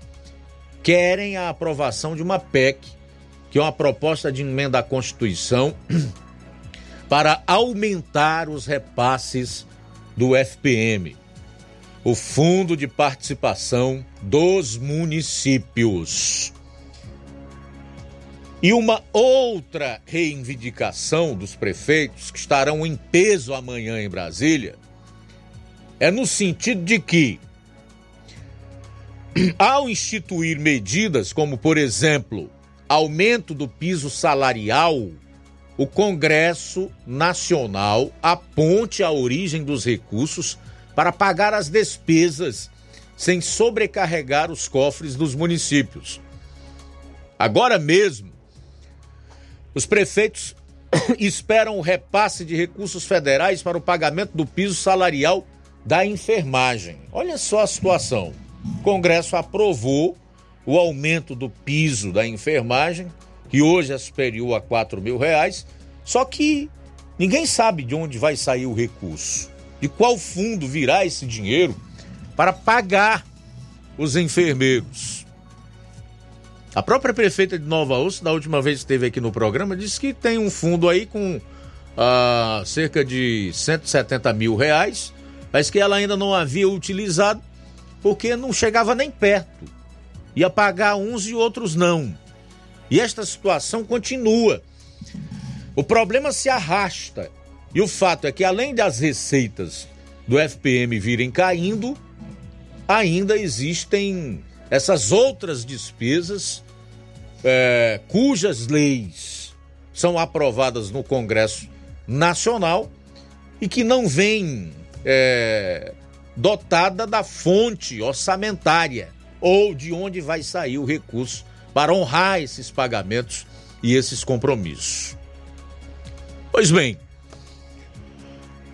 querem a aprovação de uma PEC, que é uma proposta de emenda à Constituição para aumentar os repasses do FPM, o Fundo de Participação dos Municípios. E uma outra reivindicação dos prefeitos que estarão em peso amanhã em Brasília é no sentido de que, ao instituir medidas como, por exemplo, aumento do piso salarial o Congresso Nacional aponte a origem dos recursos para pagar as despesas sem sobrecarregar os cofres dos municípios. Agora mesmo, os prefeitos esperam o repasse de recursos federais para o pagamento do piso salarial da enfermagem. Olha só a situação. O Congresso aprovou o aumento do piso da enfermagem que hoje é superior a 4 mil reais, só que ninguém sabe de onde vai sair o recurso, de qual fundo virá esse dinheiro para pagar os enfermeiros. A própria prefeita de Nova Osso, da última vez que esteve aqui no programa, disse que tem um fundo aí com ah, cerca de 170 mil reais, mas que ela ainda não havia utilizado porque não chegava nem perto. Ia pagar uns e outros não. E esta situação continua. O problema se arrasta. E o fato é que, além das receitas do FPM virem caindo, ainda existem essas outras despesas é, cujas leis são aprovadas no Congresso Nacional e que não vêm é, dotada da fonte orçamentária ou de onde vai sair o recurso para honrar esses pagamentos e esses compromissos. Pois bem,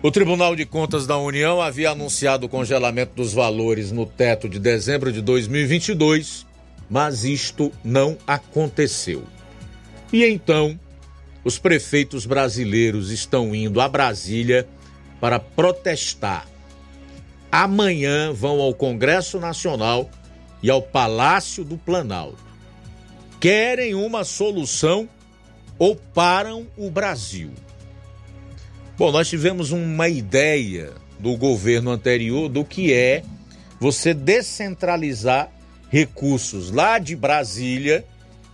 o Tribunal de Contas da União havia anunciado o congelamento dos valores no teto de dezembro de 2022, mas isto não aconteceu. E então, os prefeitos brasileiros estão indo a Brasília para protestar. Amanhã vão ao Congresso Nacional e ao Palácio do Planalto querem uma solução ou param o Brasil. Bom, nós tivemos uma ideia do governo anterior do que é você descentralizar recursos lá de Brasília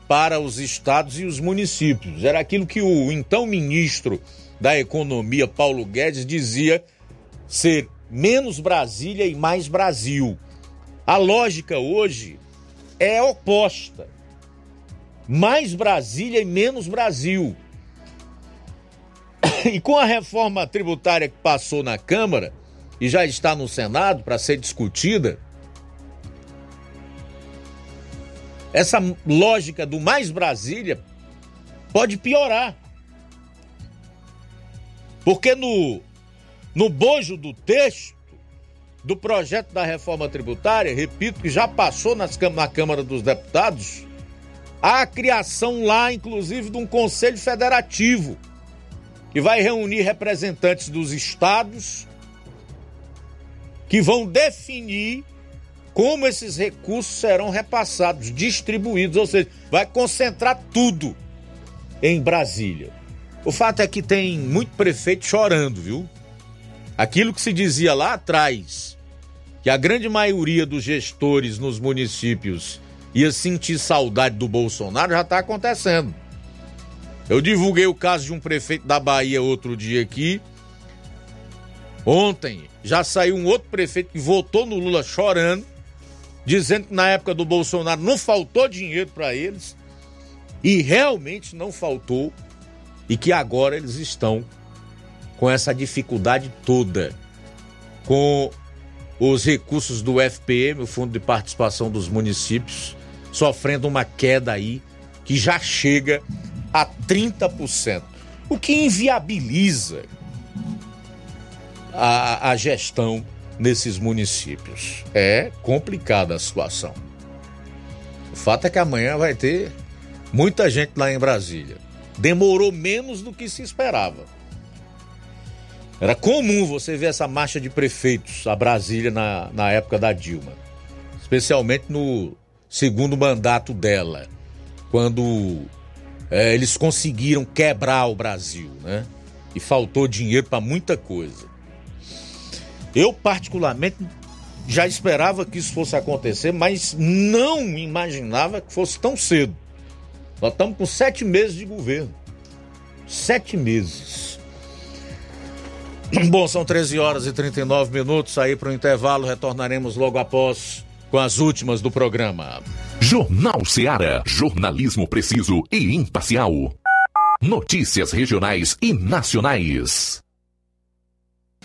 para os estados e os municípios. Era aquilo que o então ministro da Economia, Paulo Guedes, dizia ser menos Brasília e mais Brasil. A lógica hoje é oposta mais Brasília e menos Brasil. E com a reforma tributária que passou na Câmara e já está no Senado para ser discutida, essa lógica do mais Brasília pode piorar. Porque no, no bojo do texto do projeto da reforma tributária, repito que já passou nas, na Câmara dos Deputados, Há a criação lá, inclusive, de um conselho federativo que vai reunir representantes dos estados que vão definir como esses recursos serão repassados, distribuídos, ou seja, vai concentrar tudo em Brasília. O fato é que tem muito prefeito chorando, viu? Aquilo que se dizia lá atrás, que a grande maioria dos gestores nos municípios ia sentir saudade do Bolsonaro, já está acontecendo. Eu divulguei o caso de um prefeito da Bahia outro dia aqui. Ontem já saiu um outro prefeito que votou no Lula chorando dizendo que na época do Bolsonaro não faltou dinheiro para eles, e realmente não faltou, e que agora eles estão com essa dificuldade toda, com os recursos do FPM, o Fundo de Participação dos Municípios, sofrendo uma queda aí que já chega a 30%, o que inviabiliza a, a gestão nesses municípios. É complicada a situação. O fato é que amanhã vai ter muita gente lá em Brasília. Demorou menos do que se esperava. Era comum você ver essa marcha de prefeitos a Brasília na, na época da Dilma, especialmente no segundo mandato dela, quando é, eles conseguiram quebrar o Brasil, né? E faltou dinheiro para muita coisa. Eu, particularmente, já esperava que isso fosse acontecer, mas não imaginava que fosse tão cedo. Nós estamos com sete meses de governo. Sete meses. Bom, são 13 horas e 39 minutos. Aí para o intervalo, retornaremos logo após com as últimas do programa. Jornal Seara. Jornalismo preciso e imparcial. Notícias regionais e nacionais.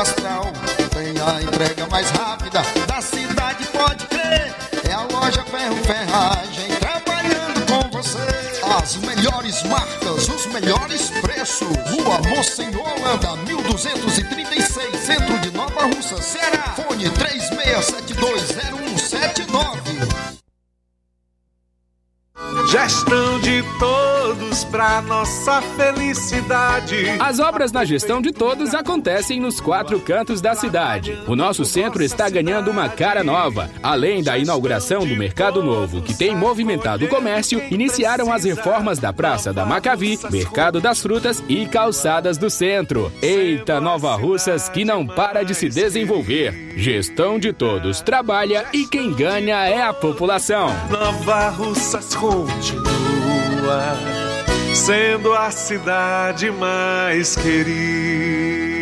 astral. Tem a entrega mais rápida da cidade, pode crer. É a loja Ferro Ferragem trabalhando com você. As melhores marcas, os melhores preços. Rua Holanda, 1236, centro de Nova Russa, Ceará. Fone 36720179. Gestão de todos pra nossa felicidade. As obras na gestão de todos acontecem nos quatro cantos da cidade. O nosso centro está ganhando uma cara nova. Além da inauguração do Mercado Novo, que tem movimentado o comércio, iniciaram as reformas da Praça da Macavi, Mercado das Frutas e Calçadas do Centro. Eita, Nova Russas que não para de se desenvolver. Gestão de todos trabalha e quem ganha é a população. Nova Russas continua sendo a cidade mais querida.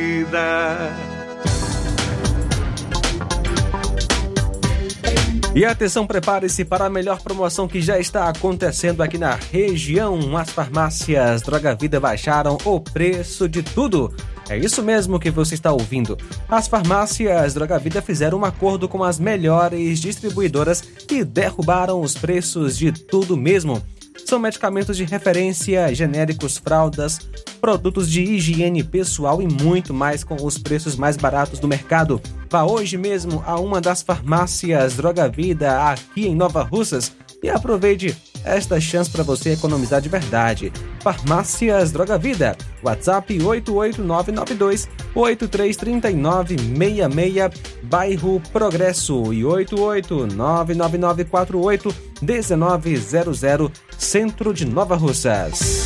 E atenção, prepare-se para a melhor promoção que já está acontecendo aqui na região. As farmácias Droga Vida baixaram o preço de tudo. É isso mesmo que você está ouvindo. As farmácias Droga Vida fizeram um acordo com as melhores distribuidoras e derrubaram os preços de tudo mesmo. São medicamentos de referência, genéricos, fraldas, produtos de higiene pessoal e muito mais com os preços mais baratos do mercado. Vá hoje mesmo a uma das farmácias Droga Vida aqui em Nova Russas e aproveite esta chance para você economizar de verdade. Farmácias Droga Vida. WhatsApp 88992 833966, bairro Progresso e 8899948 1900, centro de Nova Russas.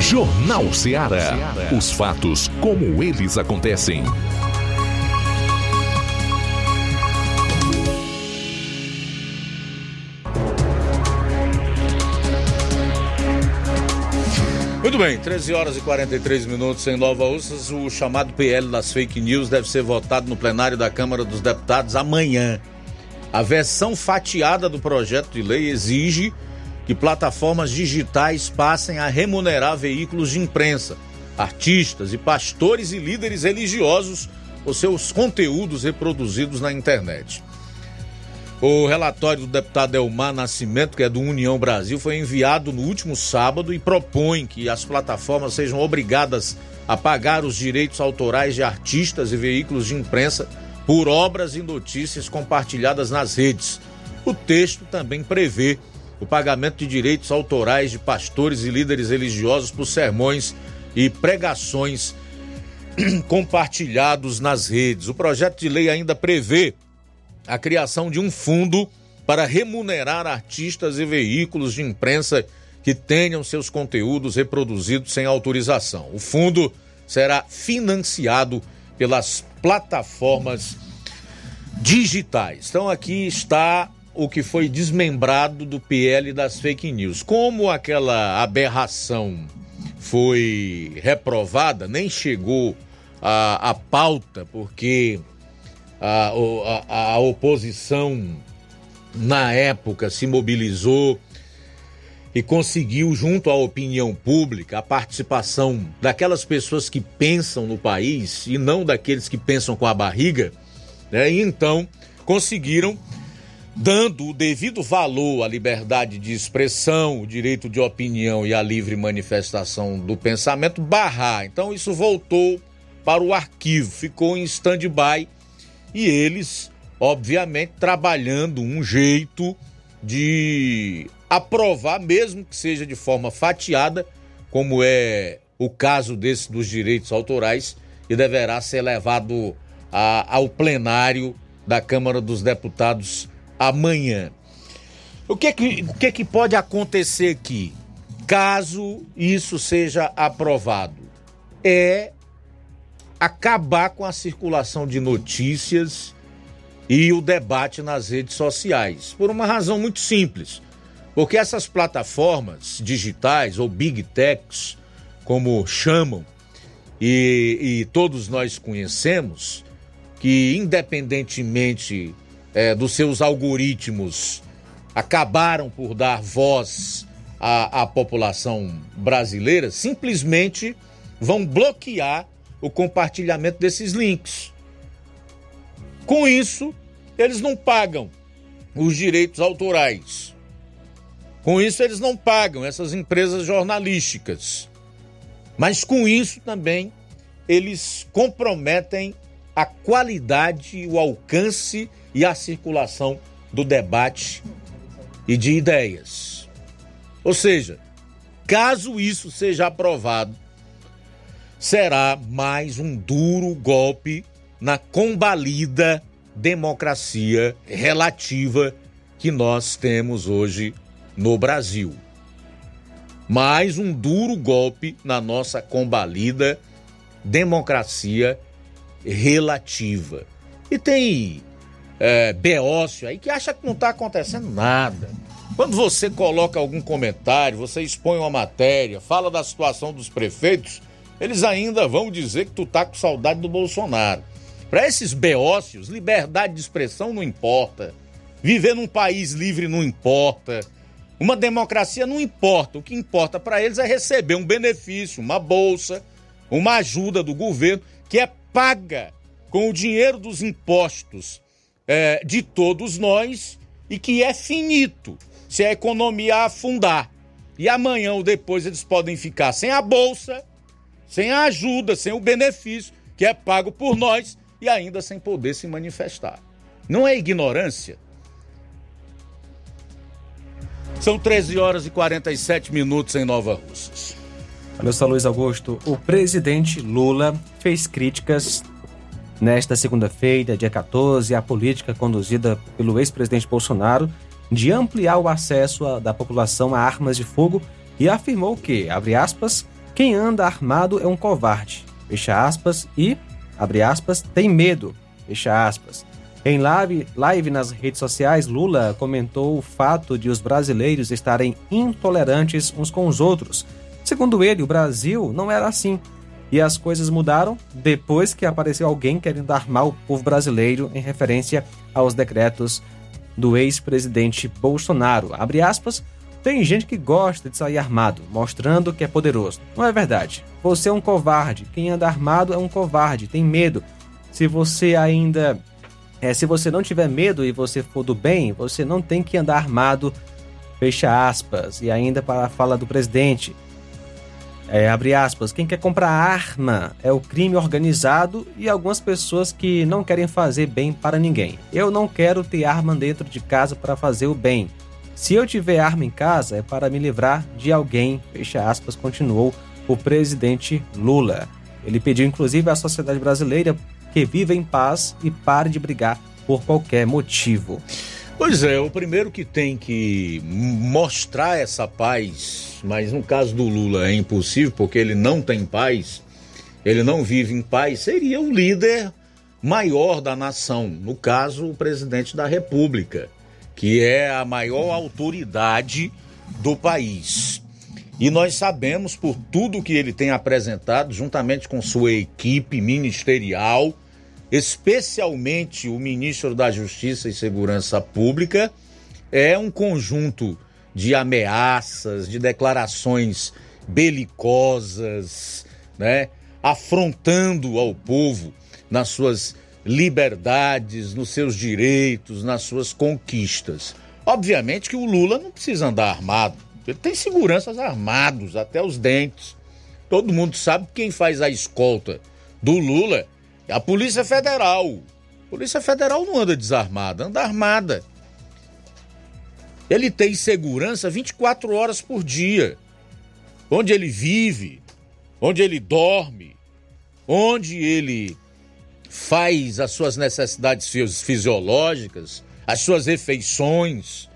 Jornal Ceará. Os fatos como eles acontecem. Muito bem, 13 horas e 43 minutos em Nova Russas. O chamado PL das fake news deve ser votado no plenário da Câmara dos Deputados amanhã. A versão fatiada do projeto de lei exige que plataformas digitais passem a remunerar veículos de imprensa, artistas e pastores e líderes religiosos por seus conteúdos reproduzidos na internet. O relatório do deputado Elmar Nascimento, que é do União Brasil, foi enviado no último sábado e propõe que as plataformas sejam obrigadas a pagar os direitos autorais de artistas e veículos de imprensa por obras e notícias compartilhadas nas redes. O texto também prevê o pagamento de direitos autorais de pastores e líderes religiosos por sermões e pregações compartilhados nas redes. O projeto de lei ainda prevê a criação de um fundo para remunerar artistas e veículos de imprensa que tenham seus conteúdos reproduzidos sem autorização. O fundo será financiado pelas plataformas digitais. Então aqui está o que foi desmembrado do PL das fake news. Como aquela aberração foi reprovada, nem chegou à, pauta, porque a, a, a oposição na época se mobilizou e conseguiu, junto à opinião pública, a participação daquelas pessoas que pensam no país e não daqueles que pensam com a barriga, né? e então conseguiram, dando o devido valor à liberdade de expressão, o direito de opinião e à livre manifestação do pensamento, barrar. Então isso voltou para o arquivo, ficou em stand-by e eles, obviamente, trabalhando um jeito de aprovar, mesmo que seja de forma fatiada, como é o caso desse dos direitos autorais, e deverá ser levado a, ao plenário da Câmara dos Deputados amanhã. O que, que, o que, que pode acontecer aqui, caso isso seja aprovado? É acabar com a circulação de notícias e o debate nas redes sociais, por uma razão muito simples. Porque essas plataformas digitais ou big techs, como chamam, e, e todos nós conhecemos, que independentemente é, dos seus algoritmos, acabaram por dar voz à, à população brasileira, simplesmente vão bloquear o compartilhamento desses links. Com isso, eles não pagam os direitos autorais. Com isso, eles não pagam essas empresas jornalísticas. Mas com isso também, eles comprometem a qualidade, o alcance e a circulação do debate e de ideias. Ou seja, caso isso seja aprovado, será mais um duro golpe na combalida democracia relativa que nós temos hoje no Brasil. Mais um duro golpe na nossa combalida democracia relativa. E tem é, Beócio aí que acha que não está acontecendo nada. Quando você coloca algum comentário, você expõe uma matéria, fala da situação dos prefeitos, eles ainda vão dizer que tu tá com saudade do Bolsonaro. Para esses beócios, liberdade de expressão não importa. Viver num país livre não importa. Uma democracia não importa. O que importa para eles é receber um benefício, uma bolsa, uma ajuda do governo que é paga com o dinheiro dos impostos é, de todos nós e que é finito se a economia afundar. E amanhã ou depois eles podem ficar sem a bolsa sem a ajuda, sem o benefício que é pago por nós e ainda sem poder se manifestar. Não é ignorância? São 13 horas e 47 minutos em Nova Russas. Olha só, Luiz Augusto. O presidente Lula fez críticas nesta segunda-feira, dia 14, à política conduzida pelo ex-presidente Bolsonaro de ampliar o acesso da população a armas de fogo e afirmou que, abre aspas, Quem anda armado é um covarde. Fecha aspas e, abre aspas, tem medo. Fecha aspas. Em live, live nas redes sociais, Lula comentou o fato de os brasileiros estarem intolerantes uns com os outros. Segundo ele, o Brasil não era assim. E as coisas mudaram depois que apareceu alguém querendo armar o povo brasileiro em referência aos decretos do ex-presidente Bolsonaro. Abre aspas, tem gente que gosta de sair armado, mostrando que é poderoso. Não é verdade. Você é um covarde. Quem anda armado é um covarde, tem medo. Se você ainda. É, se você não tiver medo e você for do bem, você não tem que andar armado. Fecha aspas. E ainda para a fala do presidente. É, abre aspas, quem quer comprar arma é o crime organizado e algumas pessoas que não querem fazer bem para ninguém. Eu não quero ter arma dentro de casa para fazer o bem. Se eu tiver arma em casa é para me livrar de alguém, fecha aspas, continuou o presidente Lula. Ele pediu inclusive à sociedade brasileira que viva em paz e pare de brigar por qualquer motivo. Pois é, o primeiro que tem que mostrar essa paz, mas no caso do Lula é impossível porque ele não tem paz, ele não vive em paz, seria o líder maior da nação, no caso o presidente da República, que é a maior autoridade do país. E nós sabemos por tudo que ele tem apresentado, juntamente com sua equipe ministerial, especialmente o ministro da Justiça e Segurança Pública, é um conjunto de ameaças, de declarações belicosas, né? afrontando ao povo nas suas liberdades, nos seus direitos, nas suas conquistas. Obviamente que o Lula não precisa andar armado. Ele tem seguranças armados até os dentes. Todo mundo sabe que quem faz a escolta do Lula a Polícia Federal. A Polícia Federal não anda desarmada, anda armada. Ele tem segurança 24 horas por dia. Onde ele vive, onde ele dorme, onde ele faz as suas necessidades fisiológicas, as suas refeições,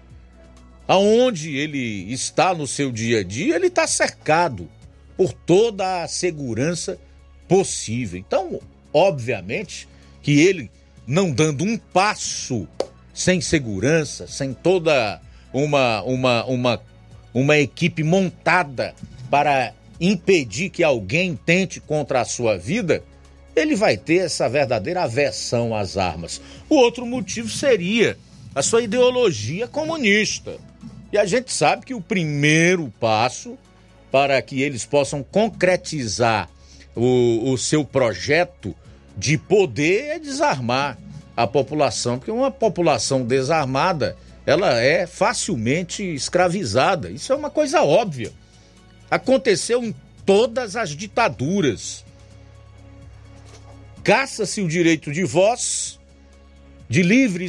aonde ele está no seu dia a dia, ele está cercado por toda a segurança possível. Então, Obviamente que ele, não dando um passo sem segurança, sem toda uma, uma, uma, uma equipe montada para impedir que alguém tente contra a sua vida, ele vai ter essa verdadeira aversão às armas. O outro motivo seria a sua ideologia comunista. E a gente sabe que o primeiro passo para que eles possam concretizar o, o seu projeto de poder é desarmar a população, porque uma população desarmada, ela é facilmente escravizada. Isso é uma coisa óbvia. Aconteceu em todas as ditaduras. Caça-se o direito de voz, de livre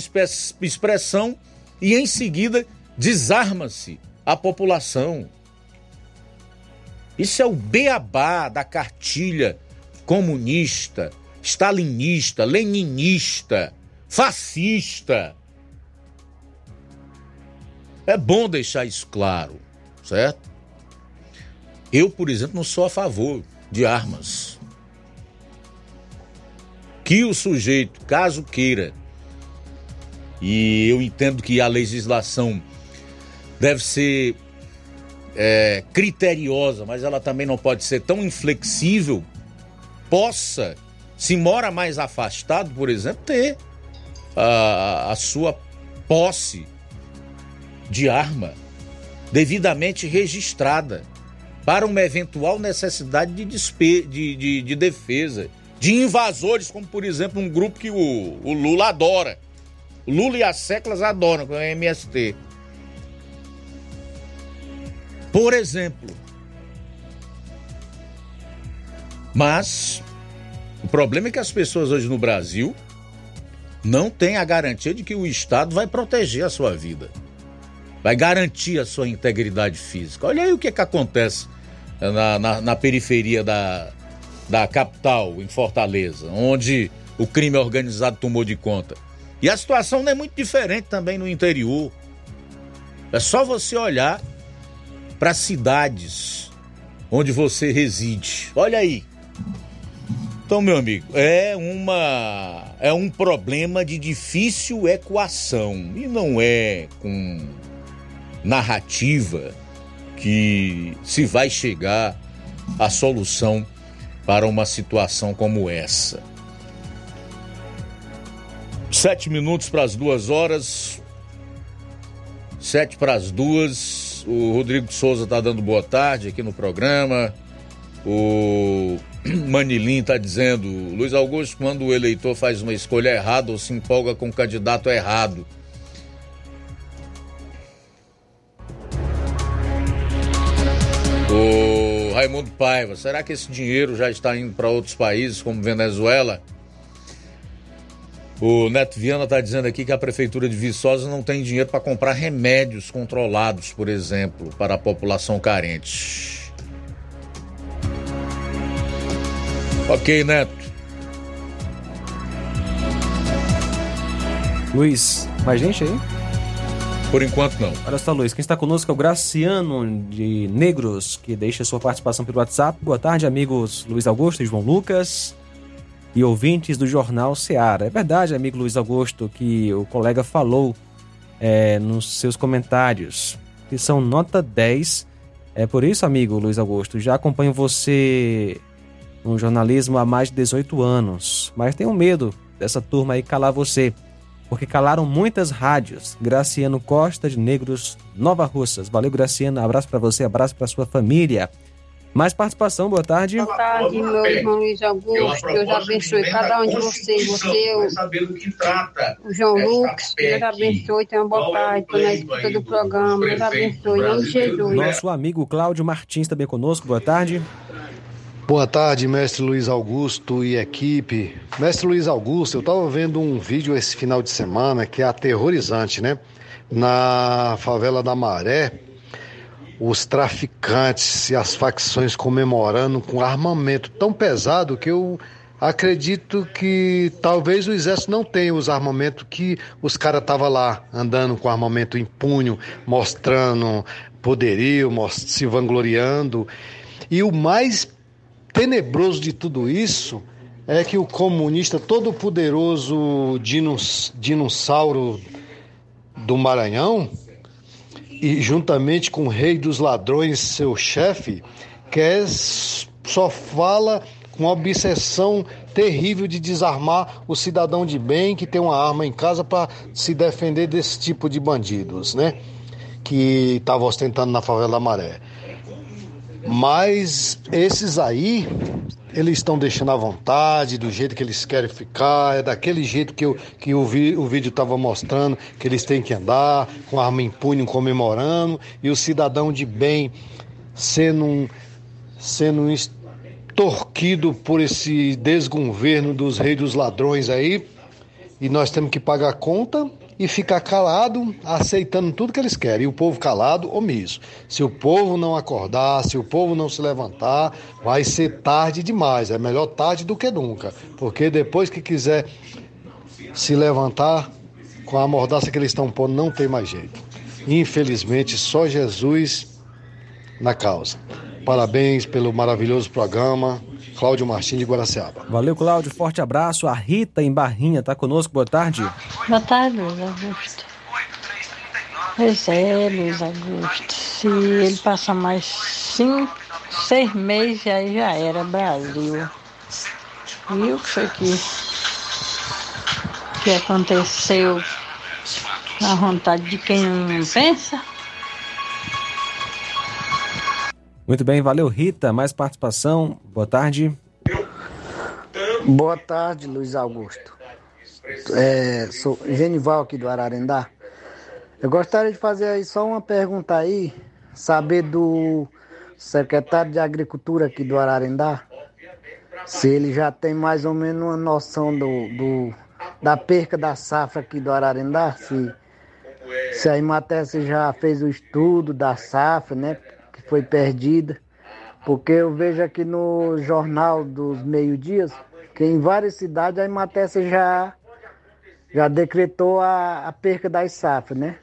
expressão e em seguida desarma-se a população. Isso é o beabá da cartilha comunista stalinista, leninista, fascista. É bom deixar isso claro, certo? Eu, por exemplo, não sou a favor de armas. Que o sujeito, caso queira, e eu entendo que a legislação deve ser é, criteriosa, mas ela também não pode ser tão inflexível, possa se mora mais afastado, por exemplo, ter a, a sua posse de arma devidamente registrada para uma eventual necessidade de, despe de, de, de, defesa, de invasores, como por exemplo um grupo que o, o Lula adora. O Lula e as seclas adoram, com é o MST. Por exemplo. Mas o problema é que as pessoas hoje no Brasil não têm a garantia de que o Estado vai proteger a sua vida, vai garantir a sua integridade física. Olha aí o que, é que acontece na, na, na periferia da, da capital, em Fortaleza, onde o crime organizado tomou de conta. E a situação não é muito diferente também no interior. É só você olhar para cidades onde você reside. Olha aí. Então, meu amigo, é uma é um problema de difícil equação e não é com narrativa que se vai chegar à solução para uma situação como essa. Sete minutos para as duas horas. Sete para as duas. O Rodrigo Souza está dando boa tarde aqui no programa. O Manilim está dizendo: Luiz Augusto, quando o eleitor faz uma escolha errada ou se empolga com o candidato errado. Paiva, será que esse dinheiro já está indo para outros países como Venezuela? O Neto Viana está dizendo aqui que a Prefeitura de Viçosa não tem dinheiro para comprar remédios controlados, por exemplo, para a população carente. Ok, Neto. Luiz, mais gente aí? Por enquanto não. Olha só, Luiz, quem está conosco é o Graciano de Negros, que deixa sua participação pelo WhatsApp. Boa tarde, amigos Luiz Augusto e João Lucas e ouvintes do Jornal Seara. É verdade, amigo Luiz Augusto, que o colega falou é, nos seus comentários, que são nota 10. É por isso, amigo Luiz Augusto, já acompanho você no jornalismo há mais de 18 anos, mas tenho medo dessa turma aí calar você porque calaram muitas rádios. Graciano Costa de Negros, Nova Russas. Valeu, Graciano. Abraço para você, abraço para sua família. Mais participação, boa tarde. Boa tarde, meu irmão Luiz Augusto. Deus abençoe cada um de vocês. Você, o, o João Lucas. Deus abençoe. Tenha uma boa tarde. Estou na escuta do programa. Deus abençoe. Em nome de Jesus. Nosso amigo Cláudio Martins também conosco. Boa tarde. Boa tarde, mestre Luiz Augusto e equipe. Mestre Luiz Augusto, eu estava vendo um vídeo esse final de semana que é aterrorizante, né? Na favela da Maré, os traficantes e as facções comemorando com armamento tão pesado que eu acredito que talvez o exército não tenha os armamentos que os caras estavam lá andando com armamento em punho, mostrando poderio, se vangloriando. E o mais tenebroso de tudo isso é que o comunista todo poderoso dinossauro do Maranhão e juntamente com o rei dos ladrões, seu chefe, quer só fala com obsessão terrível de desarmar o cidadão de bem que tem uma arma em casa para se defender desse tipo de bandidos, né? Que estava ostentando na favela da Maré. Mas esses aí, eles estão deixando à vontade, do jeito que eles querem ficar, é daquele jeito que, eu, que o, vi, o vídeo estava mostrando, que eles têm que andar, com arma em punho, comemorando, e o cidadão de bem sendo, um, sendo extorquido por esse desgoverno dos reis dos ladrões aí, e nós temos que pagar a conta e ficar calado, aceitando tudo que eles querem. E o povo calado, omisso. Se o povo não acordar, se o povo não se levantar, vai ser tarde demais. É melhor tarde do que nunca. Porque depois que quiser se levantar, com a mordaça que eles estão pondo, não tem mais jeito. Infelizmente, só Jesus na causa. Parabéns pelo maravilhoso programa. Cláudio Martins de Guaraciaba. Valeu, Cláudio. Forte abraço. A Rita em Barrinha está conosco. Boa tarde. Boa tarde, Luiz Augusto. Pois é, Luiz Augusto. Se ele passar mais cinco, seis meses, aí já era Brasil. E o que foi que, que aconteceu na vontade de quem não pensa? Muito bem, valeu Rita. Mais participação. Boa tarde. Boa tarde, Luiz Augusto. É, sou Genival aqui do Ararendá. Eu gostaria de fazer aí só uma pergunta aí, saber do secretário de Agricultura aqui do Ararendá, se ele já tem mais ou menos uma noção do, do da perca da safra aqui do Ararendá, se, se a Imates já fez o estudo da safra, né? Foi perdida, porque eu vejo aqui no jornal dos meio-dias que em várias cidades a Imatessa já, já decretou a, a perca das safras, né?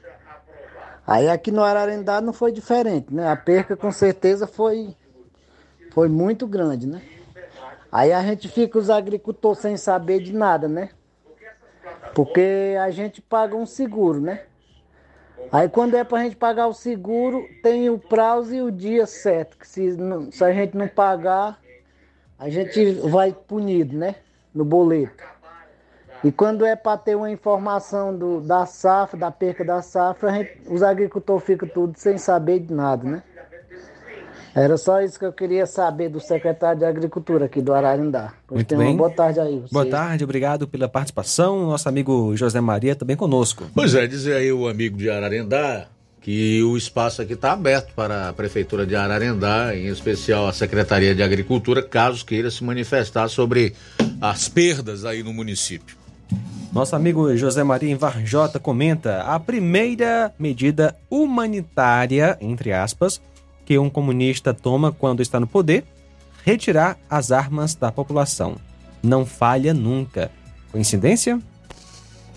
Aí aqui no Ararendá não foi diferente, né? A perca com certeza foi foi muito grande, né? Aí a gente fica os agricultores sem saber de nada, né? Porque a gente paga um seguro, né? Aí quando é pra gente pagar o seguro, tem o prazo e o dia certo. Que se, não- se a gente não pagar, a gente vai punido, né? No boleto. E quando é para ter uma informação do, da safra, da perca da safra, a gente- os agricultores ficam tudo sem saber de nada, né? Era só isso que eu queria saber do secretário de Agricultura aqui do Ararindá. Pois Muito bem. uma boa tarde aí. vocês. Boa tarde, obrigado pela participação. Nosso amigo José Maria também conosco. Pois é, dizer aí o amigo de Ararendá que o espaço aqui está aberto para a Prefeitura de Ararendá, em especial a Secretaria de Agricultura, caso queira se manifestar sobre as perdas aí no município. Nosso amigo José Maria em Varjota comenta a primeira medida humanitária, entre aspas, que um comunista toma quando está no poder, retirar as armas da população. Não falha nunca. Coincidência?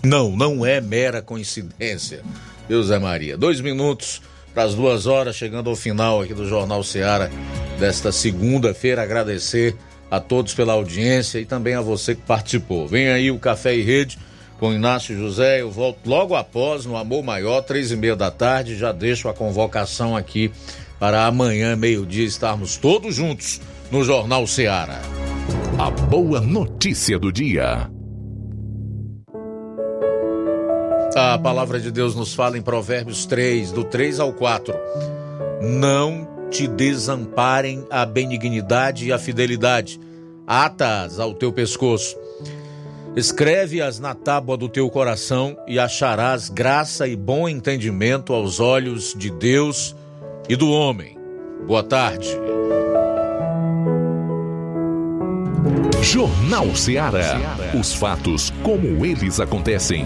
Não, não é mera coincidência, viu, Zé Maria? Dois minutos para as duas horas, chegando ao final aqui do Jornal Seara desta segunda-feira. Agradecer a todos pela audiência e também a você que participou. Vem aí o Café e Rede com Inácio José. Eu volto logo após, no Amor Maior, três e meia da tarde. Já deixo a convocação aqui para amanhã, meio-dia, estarmos todos juntos no Jornal Seara. A boa notícia do dia. A palavra de Deus nos fala em Provérbios 3, do 3 ao 4. Não te desamparem a benignidade e a fidelidade, ata-as ao teu pescoço. Escreve-as na tábua do teu coração e acharás graça e bom entendimento aos olhos de Deus e do homem. Boa tarde. Jornal Seara. Os fatos como eles acontecem.